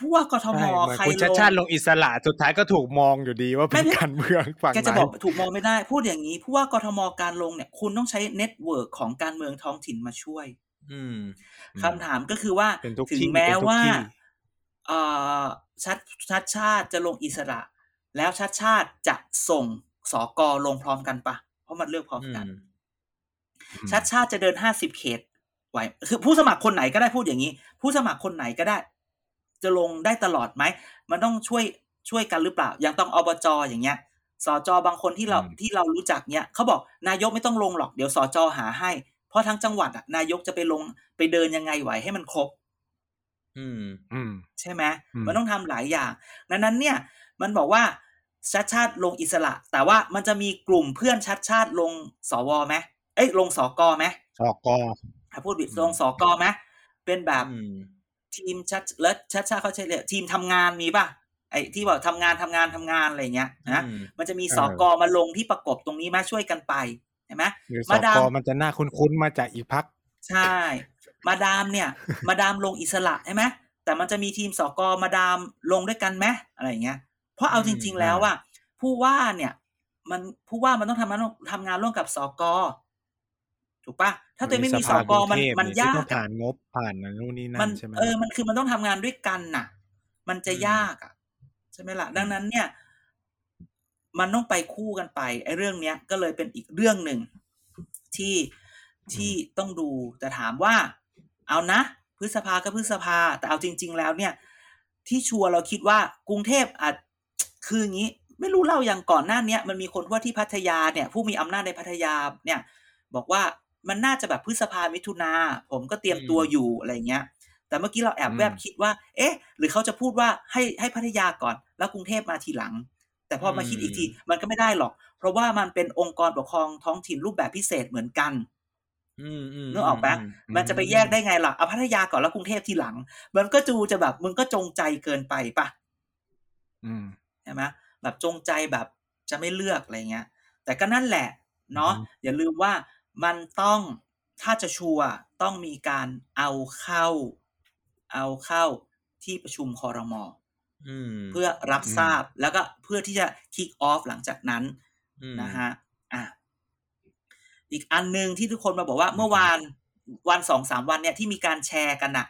ผู้ว่ากทมใช่เหมือนใครคุณลชาติงชาติลงอิสระสุดท้ายก็ถูกมองอยู่ดีว่าเป็นไม่การเมืองฝั่งแกไหจะนบอกถูกมองไม่ได้ พูดอย่างนี้ผู้ว่ากทมการลงเนี่ย คุณต้องใช้ network ของการเมืองท้องถิ่นมาช่วย อืมคำถามก็คือว่าเป็นทุกถึงที่แม้เป็นทุกว่าที่เอ่อชัดชัดชาติจะลงอิสระ แล้วชัดชาติจะส่งสอกอลงพร้อมกันปะเพราะมันเลือกพร้อมอืกันมชัดชาติจะเดินห้าสิบเขตไหวคือผู้สมัครคนไหนก็ได้พูดอย่างนี้ ผู้สมัครคนไหนก็ได้ จะลงได้ตลอดไหม มันต้องช่วยช่วยกันหรือเปล่า อย่างต้องอบจอย่างเงี้ยสจบางคนที่เราอืมที่เรารู้จักเนี้ยเขาบอกนายกไม่ต้องลงหรอกเดี๋ยวสจหาให้ เพราะทั้งจังหวัดอะนายกจะไปลงไปเดินยังไงไหวให้มันครบ อืม อืม ใช่ไหมอืมมันต้องทำหลายอย่างดังนั้นเนี่ย มันบอกว่าชัดชาติลงอิสระ แต่ว่ามันจะมีกลุ่มเพื่อนชัดชาติลงสวไหมเอ้ยลงสกไหมสอกอถ้าพูดผิดลงสกไหมเป็นแบบอืม ทีมชัดแล้วชัดชาติเขาใช้เรียกทีมทำงานมีป่ะไอ้ที่บอกทำงานทำงานทำงานอะไรเงี้ยนะอืมมันจะมีสกมาลงที่ประกบตรงนี้มาช่วยกันไปเห็นไหมหรือสมาอดามกอมันจะน่าคุ้นๆมาจากอีกพักใช่ มาดามเนี่ย มาดามลงอิสระใช่ไหมแต่มันจะมีทีมสกมาดามลงด้วยกันไหมอะไรอย่างเงี้ย เพราะเอาจริง ๆ แล้วว่าผู้ว่าเนี่ย มันผู้ว่ามันต้องทำงานทำงานร่วมกับสก ถูกปะถ้าตัวเองไม่มีสกมันมันยาต้อกงอะผ่านงบผ่านนู่นนี่นั่มันนใช่ไหมเออมันคือมันต้องทำงานด้วยกันน่ะ มันจะยากอะใช่ไหมล่ะ ดังนั้นเนี่ย มันต้องไปคู่กันไปไอ้เรื่องเนี้ยก็เลยเป็นอีกเรื่องหนึ่งที่ที่ต้องดูแต่ถามว่า เอานะพฤษภาก็พฤษภา แต่เอาจริง ๆ แล้วเนี่ย ที่ชัวร์เราคิดว่ากรุงเทพอาจคืออย่างนี้ ไม่รู้เล่าอย่างก่อนหน้าเนี้ยมันมีคนว่าที่พัทยาเนี่ย ผู้มีอำนาจในพัทยาเนี่ย บอกว่า มันน่าจะแบบพฤษภามิถุนาผมก็เตรียมตัวอยู่อะไรเงี้ย แต่เมื่อกี้เราแอบแวบคิดว่า เอ๊ะ หรือเขาจะพูดว่าให้ให้พัทยาก่อน แล้วกรุงเทพมาทีหลัง แต่พอมาคิดอีกทีมันก็ไม่ได้หรอก เพราะว่ามันเป็นองค์กรปกครองท้องถิ่นรูปแบบพิเศษเหมือนกันอืมอืมนึกออกปะมมันจะไปแยกได้ไงล่ะเอาพัทยาก่อนแล้วกรุงเทพทีหลัง มันก็จูจะแบบมึงก็จงใจเกินไปปะอืมใช่ไหมแบบจงใจแบบจะไม่เลือกอะไรเงี้ย แต่ก็นั่นแหละ เนาะอืมอย่าลืมว่า มันต้องถ้าจะชัวร์ต้องมีการเอาเข้า เอาเข้าที่ประชุมคอรมออืมเพื่อรับทราบแล้วก็เพื่อที่จะ kick off หลังจากนั้นอืมนะฮะอะอีกอันหนึ่งที่ทุกคนมาบอกว่าเมื่อวานวันสองสามวันเนี่ยที่มีการแชร์กันน่ะ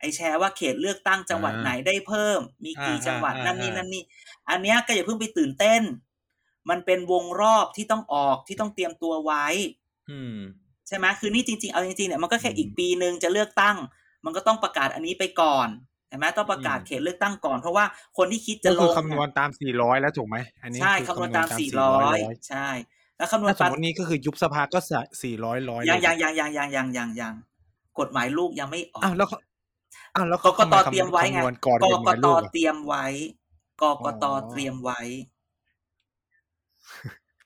ไอแชร์ว่าเขตเลือกตั้งจังหวัดไหนได้เพิ่ม มีกี่จังหวัดนั่นนี่นั่นนี่อันเนี้ยก็อย่าเพิ่งไปตื่นเต้น มันเป็นวงรอบที่ต้องออกที่ต้องเตรียมตัวไว้อืม ใช่ไหมคือนี่จริง ๆ เอาจริงๆเนี่ยมันก็แค่อีกปีหนึ่งจะเลือกตั้ง มันก็ต้องประกาศอันนี้ไปก่อนใช่ไหมต้องประกาศอืมเขตเลือกตั้งก่อนเพราะว่าคนที่คิดก็จะลคืองคำนวณตาม 400 แล้วถูกไหมอันนี้ใช่อคำนวณตาม400 400 ใช่ แล้วคำนวณถ้าสมปัมตินี้ก็คือยุบสภาก็ 400ร้อยยังยังยังยังยังยังยังยังกฎหมายลูกยังไม่ออกอ้าวแล้วเขาอ้าวแล้วกเขากตเตรียมไว้ไงคำนวณก่อนกกฎหกมายตลูกอะเตรียมไว้กกตอ๋อเตรียมไว้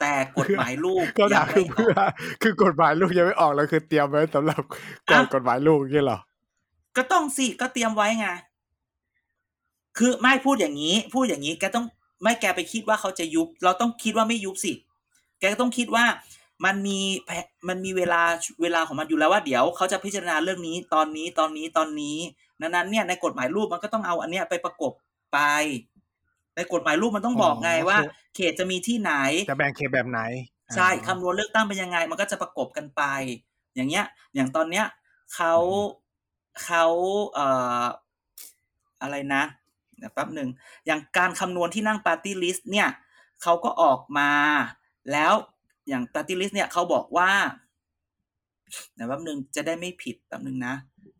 แต่กฎหมายลูกก็ยัถางมไม่คืออเพื่ออกคือกฎหมายลูกยังไม่ออกแล้วคือเตรียมไว้สำหรับก่อนอะกฎหมายลูกอย่างเงี้ยเหรอก็ต้องสิก็เตรียมไว้ไงคือไม่พูดอย่างนี้ พูดอย่างนี้แกต้องไม่แกไปคิดว่าเขาจะยุบ เราต้องคิดว่าไม่ยุบสิ แกก็ต้องคิดว่ามันมีแผมันมีเวลาเวลาของมันอยู่แล้วว่าเดี๋ยวเขาจะพิจารณาเรื่องนี้ตอนนี้ตอนนี้ตอนนี้ดังนั้นเนี่ยในกฎหมายรูปมันก็ต้องเอาอันเนี้ยไปประกบไป ในกฎหมายรูปมันต้องบอกไงอ๋อว่าคือเขตจะมีที่ไหน จะแบ่งเขตแบบไหน ใช่อ่าคำนวณเลือกตั้งเป็นยังไง มันก็จะประกบกันไป อย่างเงี้ย อย่างตอนเนี้ยเขาอืมเขาเอ่ออะไรนะเดี๋ยวแป๊บหนึ่งอย่างการคำนวณที่นั่งปาร์ตี้ลิสต์เนี่ยเขาก็ออกมา แล้วอย่างปาร์ตี้ลิสต์เนี่ยเขาบอกว่าเดี๋ยวแป๊บหนึ่งจะได้ไม่ผิดแป๊บหนึ่งนะ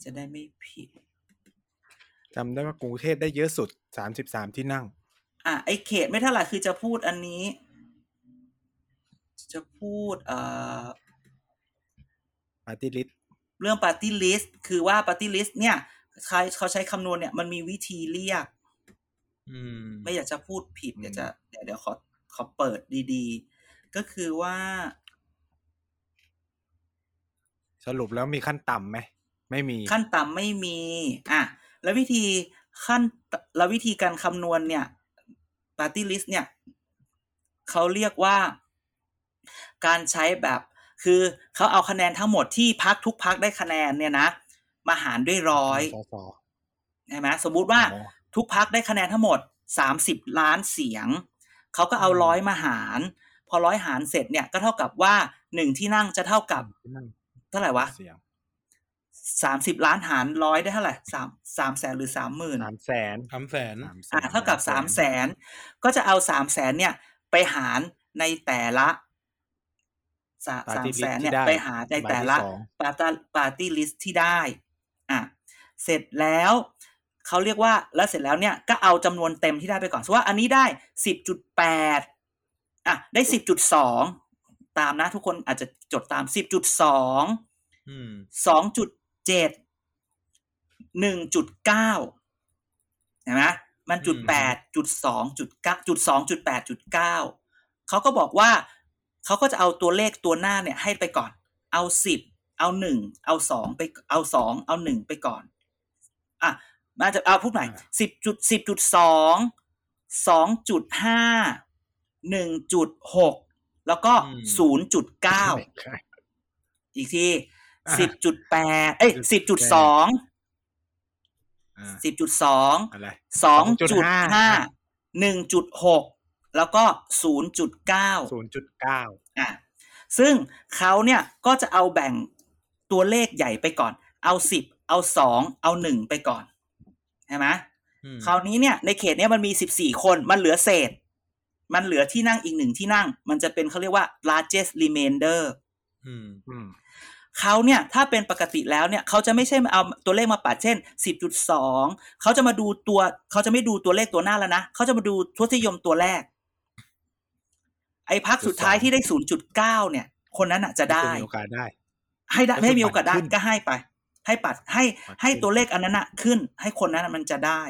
จะได้ไม่ผิดจำได้ว่ากรุงเทพได้เยอะสุด33ที่นั่ง อะไอเขตไม่เท่าไหร่คือจะพูดอันนี้ จะพูดเอ่อปาร์ตี้ลิสเรื่อง Party List คือว่า Party List เนี่ยใครเขาใช้คำนวณเนี่ยมันมีวิธีเรียกอืมไม่อยากจะพูดผิดเดี๋ยวจะเดี๋ยวเดี๋ยวขอขอเปิดดีๆ ก็คือว่า สรุปแล้วมีขั้นต่ำไหมไม่มี ขั้นต่ำไม่มี อะ แล้ววิธีขั้นแล้ววิธีการคำนวณเนี่ย Party List เนี่ยเขาเรียกว่าการใช้แบบคือเขาเอาคะแนนทั้งหมดที่พักทุกพักได้คะแนนเนี่ยนะ มาหารด้วยร้อยสสใช่ไหมสมมุติว่าอ๋อทุกพักได้คะแนนทั้งหมดสามสิบล้านเสียง เขาก็เอาอืมร้อยมาหาร พอร้อยหารเสร็จเนี่ยก็เท่ากับว่าหนึ่งที่นั่งจะเท่ากับนั่งเท่าไหร่วะเสียงสามสิบล้านหารร้อยได้เท่าไหร่สามสามแสนหรือสามหมื่นสามแสนสามแสนสามแสนอ่าเท่ากับสามแสนก็จะเอาสามแสนเนี่ย ไปหารในแต่ละสาปาร์สามตี้ลิแสสนต์เนี่ที่ยได้ไปหาในแต่ละใบที่สองปาร์ตี้ปาร์ตี้ลิสต์ที่ได้อะเสร็จแล้วเขาเรียกว่าแล้วเสร็จแล้วเนี่ยก็เอาจำนวนเต็มที่ได้ไปก่อนสมมติว่าอันนี้ได้สิบจุดแปดอะได้สิบจุดสองตามนะทุกคนอาจจะจดตามสิบจุดสองอืมสองจุด เจ็ดหนึ่งจุดเก้าเห็นไหมมันจุดแปดจุดสองจุดเก้าจุดสองจุดแปดจุดเก้าเขาก็บอกว่าเขาก็จะเอาตัวเลขตัวหน้าเนี่ยให้ไปก่อน เอาสิบเอาหนึ่งเอาสองไปเอาสองเอาหนึ่งไปก่อนอะมาจะเอาพูดใหม่สิบจุดสิบจุดสองสองจุดห้าหนึ่งจุดหกแล้วก็ศูนย์จุดเก้าอีกทีอ่า สิบจุดแปดเอ้ยสิบจุดสองอ่าสิบจุดสองอะไรสองจุดห้า2.5หนึ่งจุดหกแล้วก็ศูนย์จุดเก้าศูนย์จุดเก้าอะซึ่งเขาเนี่ยก็จะเอาแบ่งตัวเลขใหญ่ไปก่อน เอาสิบเอาสองเอาหนึ่งไปก่อนใช่ไหมอืมคราวนี้เนี่ยในเขตเนี้ยมันมีสิบสี่คนมันเหลือเศษ มันเหลือที่นั่งอีกหนึ่งที่นั่ง มันจะเป็นเขาเรียกว่า largest remainder อืมอืม เขาเนี่ยถ้าเป็นปกติแล้วเนี่ยเขาจะไม่ใช่มาเอาตัวเลขมาปัดเช่น 10.2 เขาจะมาดูตัวเขาจะไม่ดูตัวเลขตัวหน้าแล้วนะเขาจะมาดูทศนิยมตัวแรก ไอ้พักสุดท้ายที่ได้ 0.9 เนี่ย คนนั้นอะจะได้มีโอกาสได้ ให้ได้ก็คือให้มีโอกาสได้ปัดขึ้นก็ให้ไป ให้ปัดให้ปัดให้ขึ้นตัวเลขอันนั้นอะขึ้น ให้คนนั้นอะมันจะได้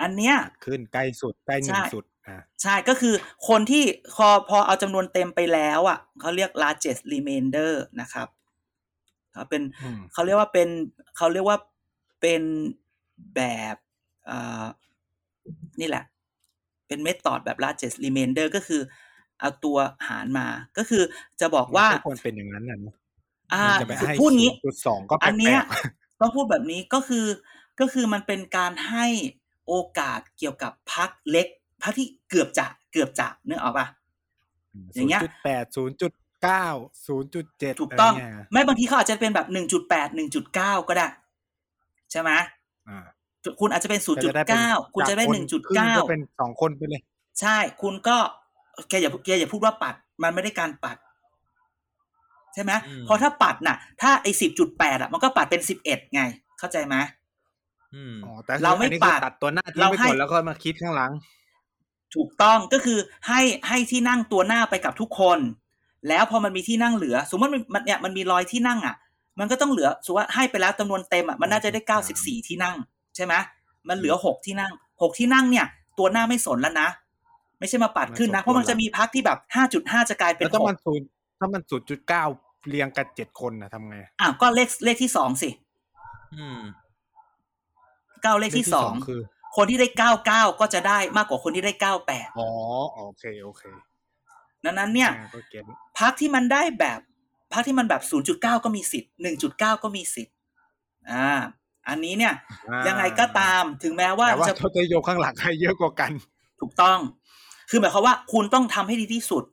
อันเนี้ยขึ้นใกล้สุดใกล้หนึ่งใช่สุดอ่า ใช่ก็คือคนที่พอพอเอาจำนวนเต็มไปแล้วอะเขาเรียก largest remainder นะครับเขาเป็นอืมเขาเรียกว่าเป็นเขาเรียกว่าเป็นแบบอ่านี่แหละ เป็นเมธอดแบบ largest remainder ก็คือ เอาตัวหารมาก็คือจะบอกว่าไม่ควรเป็นอย่างนั้นนะอ่ามันจะไปให้พูดงี้จุดสองก็แปลอันเนี้ยกต้องพูดแบบนี้ก็คือก็คือมันเป็นการให้โอกาสเกี่ยวกับพักเล็ก พักที่เกือบจะเกือบจะเนื้อออกปะๆอย่างเงี้ยศูนย์จุดแปดศูนย์จุดเก้าศูนย์จุดเจ็ดถูกต้องะไรเยไม่บางทีเขาอาจจะเป็นแบบหนึ่งจุดแปดหนึ่งจุดเก้าก็ได้ ใช่ไหมอ่าคุณอาจจะเป็นศูนย์จุดก็จะได้เป็นเก้าคุณจะได้จากหนึ่งจุดครึ่เก้าก็เป็นสองคนไปเลย ใช่ คุณก็แกอย่าแกอย่าพูดว่าปัด มันไม่ได้การปัด ใช่ไหมอืมเพราะถ้าปัดน่ะ ถ้าไอ้สิบจุดแปดอะ มันก็ปัดเป็นสิบเอ็ดไง เข้าใจไหมอืมอ๋อแต่คือเราไม่อันนี้คือปัดตัดตัวหน้าทิ้งเราไปให้ก่อนแล้วก็มาคิดข้างหลัง ถูกต้องก็คือให้ให้ที่นั่งตัวหน้าไปกับทุกคน แล้วพอมันมีที่นั่งเหลือ สมมติมันมันเนี่ยมันมีรอยที่นั่งอะ มันก็ต้องเหลือสมมติว่าให้ไปแล้วจำนวนเต็มอะมันน่าจะได้เก้าสิบสี่ที่นั่ง ใช่ไหมมันเหลือหกที่นั่งหกที่นั่งเนี่ย ตัวหน้าไม่สนแล้วนะ ไม่ใช่มาปัดขึ้นนะไม่สนเพราะมันจะมีพักที่แบบห้าจุดห้าจะกลายเป็นแล้วถ้าหมักนศูนย์ถ้ามันศูนย์จุดเก้าเรียงกันเจ็ดคนนะทำไงอะก็เลขเลขที่สองสิอืมเก้าเลขที่สองคือ คนที่ได้เก้าเก้าก็จะได้มากกว่าคนที่ได้เก้าแปดอ๋อโอเคโอเคดังนั้นเนี่ยอ่าก็เก็ตพักที่มันได้แบบพักที่มันแบบ0.9ก็มีสิทธิ์1.9ก็มีสิทธิ์อ่า อันนี้เนี่ยอ่ายังไงก็ตามถึงแม้ว่าแต่ว่าจะทศนิยมข้างหลังให้เยอะกว่ากัน ถูกต้อง คือหมายความว่าคุณต้องทำให้ดีที่สุด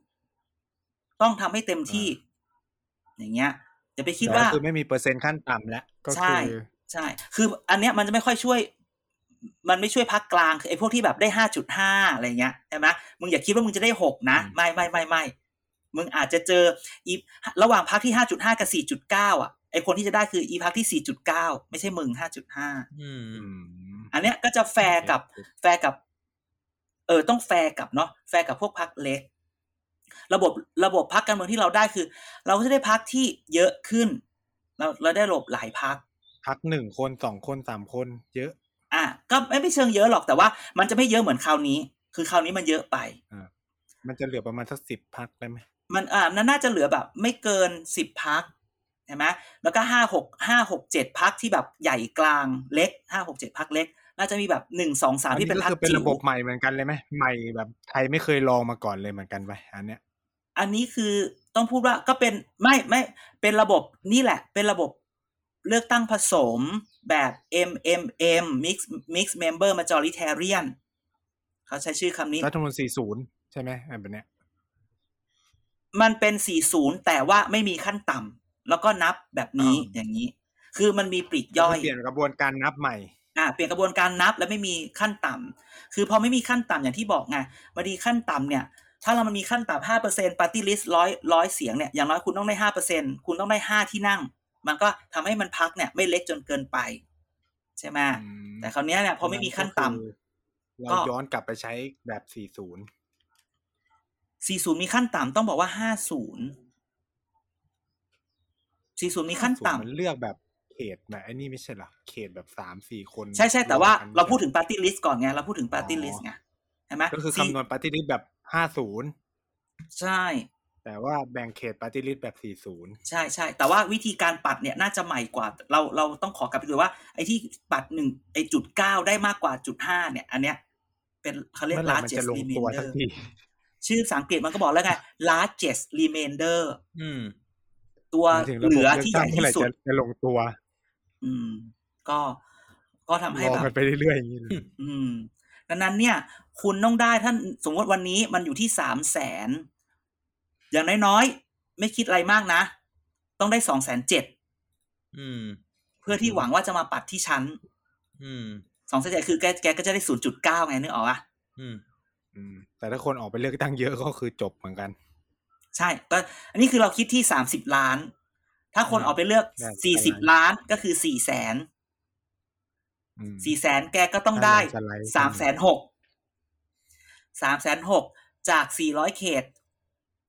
ต้องทำให้เต็มที่ อย่างเงี้ยอย่าไปคิดว่าแต่ก็คือไม่มีเปอร์เซ็นต์ขั้นต่ำแล้วก็ใช่คือใช่ คือ อันเนี้ยมันจะไม่ค่อยช่วย มันไม่ช่วยพักกลางคือไอ้พวกที่แบบได้ห้าจุดห้าอะไรเงี้ยใช่ไหมมึงอย่าคิดว่ามึงจะได้หกนะไม่ไม่ไม่ไม่มึงอาจจะเจออีระหว่างพรรคที่ห้าจุดห้ากับสี่จุดเก้าอะไอ้คนที่จะได้คืออีพรรคที่สี่จุดเก้าไม่ใช่มึงห้าจุดห้าอืมอืมอันเนี้ยก็จะแฟร์กับแฟร์กับ เออต้องแฟร์กับเนาะแฟร์กับพวกพรรคเล็ก ระบบระบบพรรคการเมืองที่เราได้คือ เราก็จะได้พรรคที่เยอะขึ้น เราเราได้ระบบหลายพรรคพรรคหนึ่งคนสองคนสามคน เยอะ อะก็ไม่ไม่เชิงเยอะหรอกแต่ว่า มันจะไม่เยอะเหมือนคราวนี้ คือคราวนี้มันเยอะไปมันจะเหลือประมาณสักสิบพักได้ไหมมันอ่าน่าจะเหลือแบบ ไม่เกินสิบพักใช่ไหมแล้วก็ห้าหกห้าหกเจ็ดพักที่แบบใหญ่กลางเล็กห้าหกเจ็ดพักเล็ก น่าจะมีแบบหนึ่งสองสามอันที่นี้เป็นก็พักคือเป็นจิ๋ระบบวใหม่เหมือนกันเลยไหมใหม่แบบใครไม่เคยลองมาก่อนเลยเหมือนกันไปอันเนี้ย อันนี้คือต้องพูดว่าก็เป็นไม่ไม่เป็นระบบนี่แหละ เป็นระบบเลือกตั้งผสม แบบ MMM Mix Mix Member Majoritarian เขาใช้ชื่อคำนี้ รัฐธรรมนูญ40 ใช่ไหมอันแบบเนี้ย มันเป็น 40 แต่ว่าไม่มีขั้นต่ำแล้วก็นับแบบนี้อ่าอย่างนี้ คือมันมีปลีกย่อย เปลี่ยนกระบวนการนับใหม่อ่าเปลี่ยนกระบวนการนับและไม่มีขั้นต่ำคือพอไม่มีขั้นต่ำอย่างที่บอกไงบางทีขั้นต่ำเนี่ย ถ้าเรามันมีขั้นต่ำห้าเปอร์เซ็นต์ปาร์ตี้ลิสต์ร้อยร้อยเสียงเนี่ย อย่างน้อยคุณต้องได้ห้าเปอร์เซ็นคุณต้องได้ห้าที่นั่ง มันก็ทำให้มันพักเนี่ย ไม่เล็กจนเกินไป ใช่ไหมอืมแต่คราวเนี้ยเนี่ยพอไม่มีขั้นต่ำเราก็ย้อนกลับไปใช้แบบ 40สี่ศูนย์มีขั้นต่ำต้องบอกว่าห้าศูนย์สี่ศูนย์มีขั้นต่ำมันเลือกแบบเขตแบบไอ้นี่ไม่ใช่เหรอเขตแบบสามสี่คนใช่ใช่แต่ว่ากันเราพูดถึงปาร์ตี้ลิสต์ก่อนไงเราพูดถึงปาร์ตี้อ๋อลิสต์ไงใช่ไหมก็คือสี่คำนวณปฏิริษีแบบ50ใช่ แต่ว่าแบ่งเขตปฏิริษีแบบ 40 ใช่ใช่ แต่ว่าวิธีการปัดเนี่ยน่าจะใหม่กว่า เราเราต้องขอกลับไปดูว่าไอ้ที่ปัดหนึ่งไอ้จุดเก้าได้มากกว่าจุดห้าเนี่ย อันเนี้ย เป็นเขาเรียกเมื่อไหร่มัน largest จะลงตัวสัก remainder ทีชื่อภาษาอังกฤษมันก็บอกแล้วไง largest remainder อืมตัวหมายถึงระเหบบลือเลือกที่ใหตั้งญ่เมื่อไหร่ที่สุดจะจะลงตัว อืม ก็ก็ทำให้รอแบบกันไปเรื่อยๆอย่างนี้เลยอืมดังนั้นเนี่ย คุณต้องได้ท่านสมมติวันนี้มันอยู่ที่สามแสน อย่างน้อยๆ ไม่คิดอะไรมากนะ ต้องได้สองแสนเจ็ดอืมเพื่อที่หวังว่าจะมาปัดที่ชั้นอืมสองแสนเจ็ดคือแกแกก็จะได้ศูนย์จุดเก้าไงนึกออกปะอืมอืมแต่ถ้าคนออกไปเลือกตั้งเยอะก็คือจบเหมือนกัน ใช่ก็อันนี้คือเราคิดที่สามสิบล้าน ถ้าคนอืมออกไปเลือกได้สี่สิบได้ล้านก็คือสี่แสนอืมสี่แสนแกก็ต้องได้สไลด์สามแสนหกสามแสนหกจากสี่ร้อยเขต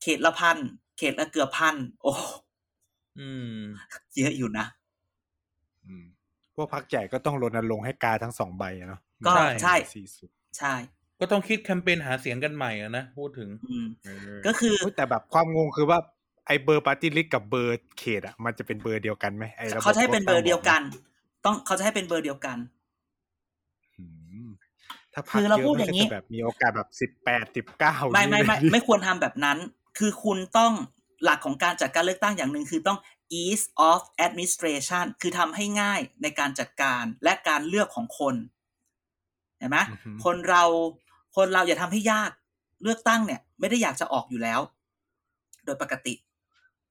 เขตละพันเขตละเกือบพันโอ้อืม เยอะอยู่นะอืมพวกพักใหญ่ก็ต้องรณรงค์ให้กาทั้งสองใบอะเนาะก็ใช่ใช่สี่สิบใช่ ก็ต้องคิดแคมเปญหาเสียงกันใหม่อะนะพูดถึงอืมเออก็คือเฮ้ยแต่แบบความงงคือว่าไอเบอร์ปาร์ตี้ลิสกับเบอร์เขตอะมันจะเป็นเบอร์เดียวกันไหมไอระบบเขาจะให้เป็นเบอร์เดียวกัน ต้องเขาจะให้เป็นเบอร์เดียวกันอืมถ้าพักคือเราเยอะพูดมันอย่าก็งนี้จะแบบมีโอกาสแบบสิบแปดสิบเก้าไม่ไม่ไม่ไม่ควรทำแบบนั้น คือคุณต้องหลักของการจัดการเลือกตั้งอย่างหนึ่งคือต้อง ease of administration คือทำให้ง่ายในการจัดการและการเลือกของคนเห็นไหมคนเราคนเราอย่าทำให้ยากเลือกตั้งเนี่ย ไม่ได้อยากจะออกอยู่แล้ว โดยปกติ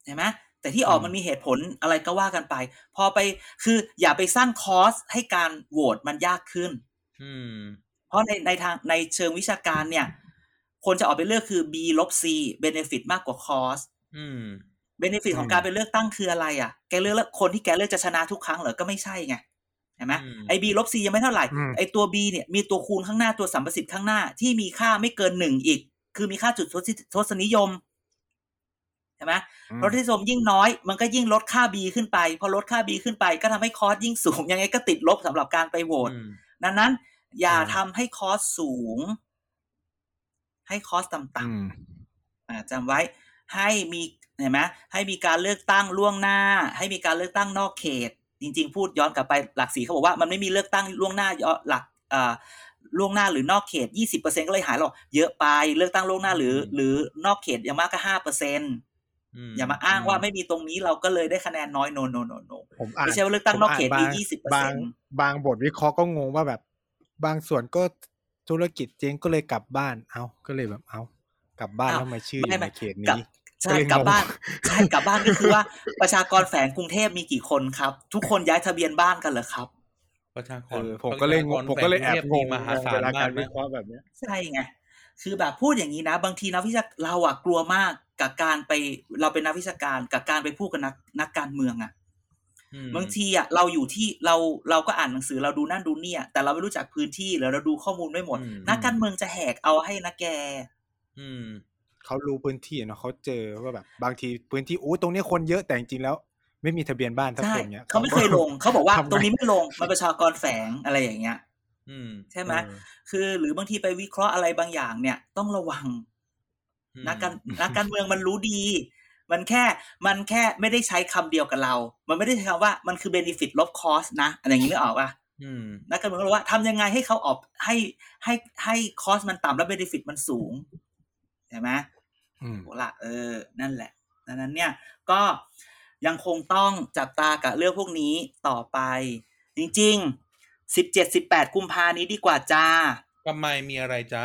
เห็นไหมแต่ที่ออกมันมีเหตุผลอะไรก็ว่ากันไป พอไปคืออย่าไปสร้างคอสให้การโหวตมันยากขึ้นอืมเพราะในในทางในเชิงวิชาการเนี่ย คนจะออกไปเลือกคือ B ลบ C benefit มากกว่า cost อืม benefit ของการไปเลือกตั้งคืออะไรอะ แกเลือกแล้วคนที่แกเลือกจะชนะทุกครั้งเหรอ ก็ไม่ใช่ไงเห็นไหมอืมไอ้ B ลบ C ยังไม่เท่าไหร่อืมไอ้ตัว B เนี่ยมีตัวคูณข้างหน้าตัวสัมประสิทธิ์ข้างหน้าที่มีค่าไม่เกินหนึ่งอีก คือมีค่าจุดทศทศนิยมใช่ไหมอืมรสนิยมยิ่งน้อย มันก็ยิ่งลดค่า B ขึ้นไป พอลดค่า B ขึ้นไปก็ทำให้คอสยิ่งสูง ยังไงก็ติดลบสำหรับการไปโหวตอืมดังนั้น อย่าอ่าทำให้คอสสูง ให้คอสต่ำอืมๆอ่าจำไว้ให้มีเห็นไหมให้มีการเลือกตั้งล่วงหน้า ให้มีการเลือกตั้งนอกเขต จริง ๆ พูดย้อนกลับไปหลักสีเขาบอกว่ามันไม่มีเลือกตั้งล่วงหน้าย้อนหลักอ่าล่วงหน้าหรือนอกเขตยี่สิบเปอร์เซ็นก็เลยหายหรอกเยอะไปเลือกตั้งล่วงหน้าหรือ หรือนอกเขตอย่างมากก็ห้าเปอร์เซ็นอย่ามาอ้างว่าไม่มีตรงนี้เราก็เลยได้คะแนนน้อยโนโนโนโนผมอ่านไม่ใช่ว่าเลือกตั้งนอกเขตผมมีอ่านยี่สิบเปอร์บาเซ็งนต์บางบทวิเคราะห์ก็งงว่าแบบ บางส่วนก็ ธุรกิจเจ๊งก็เลยกลับบ้าน เอาก็เลยแบบเอากลับบ้านอ้าวแล้วมาชื่ออไม่ยู่ไม่ในเขตกลับนี้ใช่ก็เลยงงกลับบ้านใช่กลับบ้านก็คือว่าประชากรแฝงกรุงเทพมีกี่คนครับ ทุกคนย้ายทะเบียนบ้านกันเหรอครับประชากเอรอผมก็เลยงงผมก็เลยแอบงงมหาศาเวลลาากมารวินะเคราะห์แบบเนี้ยใช่ไงคือแบบพูดอย่างนี้นะ บางทีนักวิชาเราอะกลัวมากกับการไปเราเป็นนักวิชาการกับการไปพูดกับนักนักการเมืองอะอืม บางทีอะเราอยู่ที่เราเราก็อ่านหนังสือเราดูนั่นดูนี่อะแต่เราไม่รู้จักพื้นที่หรือเราดูข้อมูลไม่หมดอืมนักการเมืองจะแหกเอาให้นะแก อืมเขารู้พื้นที่เนาะเขาเจอว่าแบบ บางทีพื้นที่อู้ตรงนี้คนเยอะแต่จริงๆแล้ว ไม่มีทะเบียนบ้านทั้งใช่คนเนี้ยเขาไม่เคยลงเขาบอกว่าทำไงตรงนี้ไม่ลงมันประชากรแฝงอะไรอย่างเงี้ยอืมใช่ไหมเออคือหรือบางทีไปวิเคราะห์อะไรบางอย่างเนี่ย ต้องระวังอืมนักการนักการเมืองมันรู้ดี มันแค่มันแค่ไม่ได้ใช้คำเดียวกับเรา มันไม่ได้ใช้คำว่ามันคือ benefit ลบ cost นะอะไรอย่างนี้นึกออกป่ะอืมนักการเมืองก็รู้ว่าทำยังไงให้เขาออกให้ให้ให้คอสมันต่ำแล้ว benefit มันสูงใช่ไหมอืมโหละเออ นั่นแหละดังนั้นเนี่ยก็ยังคงต้องจับตากับเรื่องพวกนี้ต่อไป จริงๆสิบเจ็ดสิบแปดกุมภานี้ดีกว่าจ้าทำไมมีอะไรจ๊ะ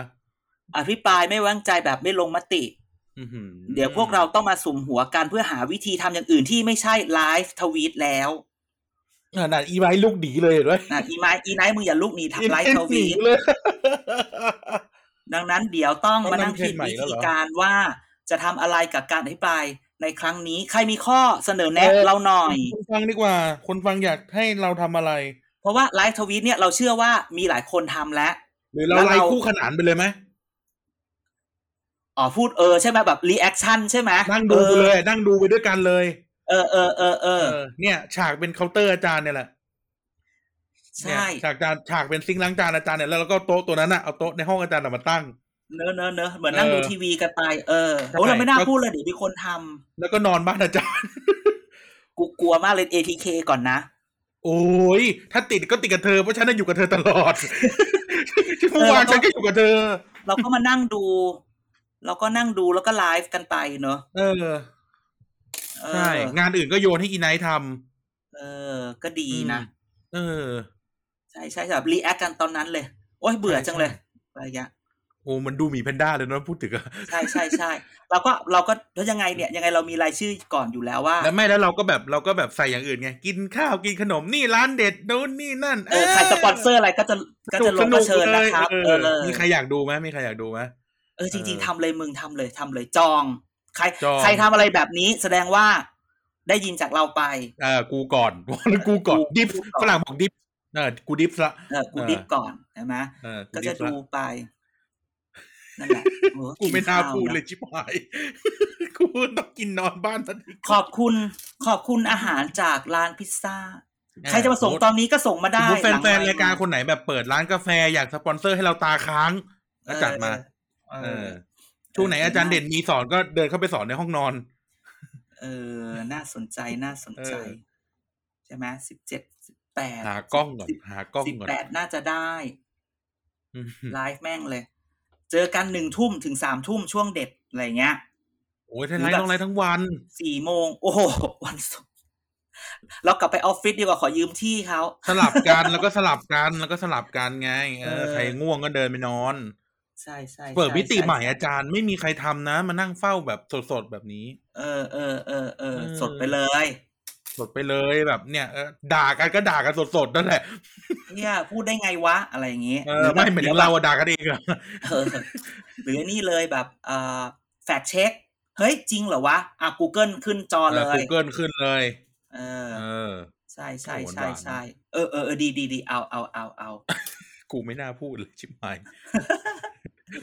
อภิปรายไม่ไว้วางใจแบบไม่ลงมติอื้อหือ เดี๋ยวพวกเราต้องมาสุ่มหัวกันเพื่อหาวิธีทำอย่างอื่นที่ไม่ใช่ไลฟ์ทวีตแล้วขนาดอีไว้ลูกดีเลยเห็นไหมนะอีไม้อีไนท์มึงอย่าลุกหนีทับ live tweet เลยดังนั้นเดี๋ยวต้องต้องมานั่งนำเทรนด์แล้วเหรอ คิดใหม่วิธีการว่าจะทำอะไรกับการอภิปรายในครั้งนี้ ใครมีข้อเสนอแนะเราหน่อยคนฟังดีกว่า คนฟังอยากให้เราทำอะไร เพราะว่า live tweet เนี่ยเราเชื่อว่ามีหลายคนทำแล้วหรือเราแล้วไล่เราคู่ขนานไปเลยไหม อ๋อพูดเออใช่ไหมแบบ reaction ใช่ไหมนั่งดูไปเลยนั่งดูไปด้วยกันเลยเออเออเออเออเออเนี่ย ฉากเป็นเคาน์เตอร์อาจารย์เนี่ยแหละใช่เนี่ยฉากจานฉากเป็นซิงค์ล้างจานอาจารย์เนี่ยแล้วเราก็โต๊ะตัวนั้นอะเอาโต๊ะในห้องอาจารย์น่ะมาตั้งเนอะเนอะเนอะเหมือนนั่งเออดูทีวีกันไปเออใช่โอ้เราไม่น่าก็พูดเลยเดี๋ยวมีคนทำแล้วก็นอนบ้านอาจารย์กูกลัวมากเลย ATK ก่อนนะ โอ้ย ถ้าติดก็ติดกับเธอ เพราะฉันน่ะอยู่กับเธอตลอดเมื่อวานฉันก็อยู่กับเธอ เราก็มานั่งดู เราก็นั่งดูแล้วก็ไลฟ์กันไปเนอะเออเออใช่งานอื่นก็โยนให้อีไนท์เออ ก็ดีนะเออ ใช่ใช่แบบ react กันตอนนั้นเลย โอ้ยเบื่อจังเลยอะไรอย่างเงี้ยโอ้มันดูหมีแพนด้าเลยเนอะพูดถึงอะใช่ใช่ใช่เราก็เราก็แล้วยังไงเนี่ยยังไงเรามีรายชื่อก่อนอยู่แล้วว่า แล้วไม่แล้วเราก็แบบเราก็แบบใส่อย่างอื่นไง กินข้าวกินขนมนี่ร้านเด็ดนู้นนี่นั่น เออใครสปอนเซอร์อะไรก็จะก็จะลงก็เชิญนะครับเอเอออเออมีใครอยากดูไหมมีใครอยากดูไหมเออจริงเออๆทำเลยมึงทำเลยทำเลยจอง ใครจองใครทำอะไรแบบนี้ แสดงว่าได้ยินจากเราไปเออกูก่อนกูก่อนกูดิฟกูก่อนฝรั่งบอกดิฟเออกูดิฟละเออกูเออดิฟก่อนใช่ไหมเออก็ดิจะฟละดูไปนั่นแหละเออกูไม่น่าข้วพูดนะเลยชิบหายกูต้องกินนอนบ้านทันทีขอบคุณ ขอบคุณอาหารจากร้านพิซซ่าใครจะมาส่งโอ้ตอนนี้ก็ส่งมาสมได้มติแฟนหลังๆรายการคนไหนแบบเปิดร้านกาแฟอยากสปอนเซอร์ให้เราตาค้างก็จัดมา เอเอออ ช่วงไหนอาจารย์เด่นมีสอนก็เดินเข้าไปสอนในห้องนอน เออ น่าสนใจน่าสนใจเออใช่ไหมสิบเจ็ดสิบแปดหากล้องก่อนหากล้องสิบก่อนแปดน่าจะได้อืมไลฟ์แม่งเลย เจอกันหนึ่งทุ่มถึงสามทุ่มช่วงเด็ดอะไรเงี้ยโอ้ยท่านไลฟ์ต้องไลฟ์ทั้งวันสี่โมง โอ้โหวันศุกร์เรากลับไปออฟฟิศดีกว่าขอยืมที่เขาสลับกันแล้วก็สลับกันแล้วก็สลับกันไง เออเออใครง่วงก็เดินไปนอน ใช่ใช่เปิดมิติช่ใหม่ช่อาจารย์ไม่มีใครทำนะ มานั่งเฝ้าแบบสดๆแบบนี้ เออเออเออเออเออสดไปเลย สดไปเลยแบบเนี่ยเออด่ากันก็ด่ากันสดๆนั่นแหละเนี่ยพูดได้ไงวะอะไรอย่างงี้เออไม่เหมือนเราอะด่ากันเองอะเออหรือนี่เลยแบบเอ่อแฟกเช็คเฮ้ยจริงเหรอวะอะ Google ขึ้นจอเลยกูเกิลขึ้นเลย เออเออใช่ใช่โหใช่หวานๆใช่เออเออเออดีดีดีเอาเอาเอาเอากูไม่น่าพูดเลยชิบหาย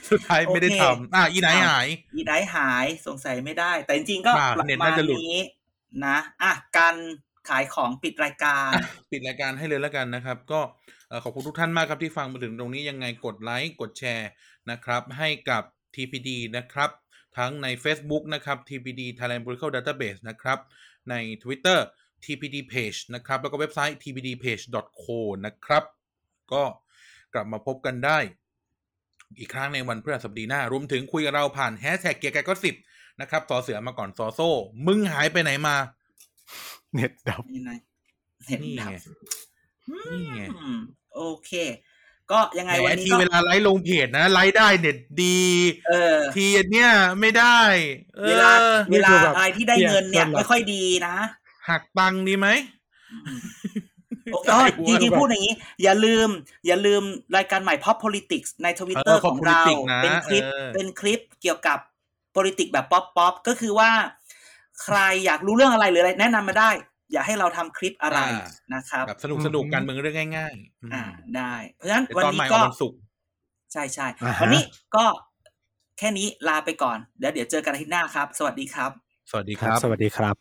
สุดท้ายไม่ได้โอเคทำอะอีไหนหาย อีไดหายสงสัยไม่ได้ แต่จริงๆก็อ่าประเน็ตมาน่าณจะหลุดนี้นะอะการขายของปิดรายการอะปิดรายการให้เลยแล้วกันนะครับ ก็เอ่อขอบคุณทุกท่านมากครับที่ฟังมาถึงตรงนี้ยังไงกดไลค์กดแชร์นะครับ ให้กับ TPD นะครับ ทั้งใน Facebook นะครับ TPD Thailand Political Database นะครับใน Twitter TPD Page นะครับ แล้วก็เว็บไซต์ tpdpage.co นะครับ ก็กลับมาพบกันได้ อีกครั้งในวันพฤหัสบดีหน้ารวมถึงคุยกับเราผ่านแฮชแท็กเกียร์กายก็สิบนะครับต่อเสือมาก่อนซอโซ่ มึงหายไปไหนมา เน็ตดับนี่ไงเห็นนี่ดับไงนี่ไงอืมโอเค ก็ยังไงแหมวันนี้ทีก็เวลาไลฟ์ลงเพจนะไลฟ์ได้เน็ตดีเออทีอันเนี้ยไม่ได้ออเวลานี่เวลาคือแบบอะไรที่ได้เงินเนี่ยเปลี่ยนไม่ค่อยดีนะหักตังค์ดีไหมโอ้ใช่ จริงว่าๆพูดอย่างนี้ อย่าลืม อย่าลืมรายการใหม่ Pop Politics ในทวิตเตอร์เออ Pop ของเรา Politics นะเป็นคลิปเออเป็นคลิปเกี่ยวกับ politics แบบป๊อปป๊อปก็คือว่า ใครอยากรู้เรื่องอะไรหรืออะไร แนะนำมาได้ อย่าให้เราทำคลิปอะไรอ่านะครับแบบสนุกสนุกการเมืองเรื่องง่าย ๆอืมอ่าได้ เพราะฉะนั้นเดี๋ยววันตอนนี้ใหม่ก็วันศุกร์ใช่ใช่อ่าฮะวันนี้ก็แค่นี้ลาไปก่อน เดี๋ยวเดี๋ยวเจอกันอาทิตย์หน้าครับ สวัสดีครับ สวัสดีคครัรับบสวัสดีครับ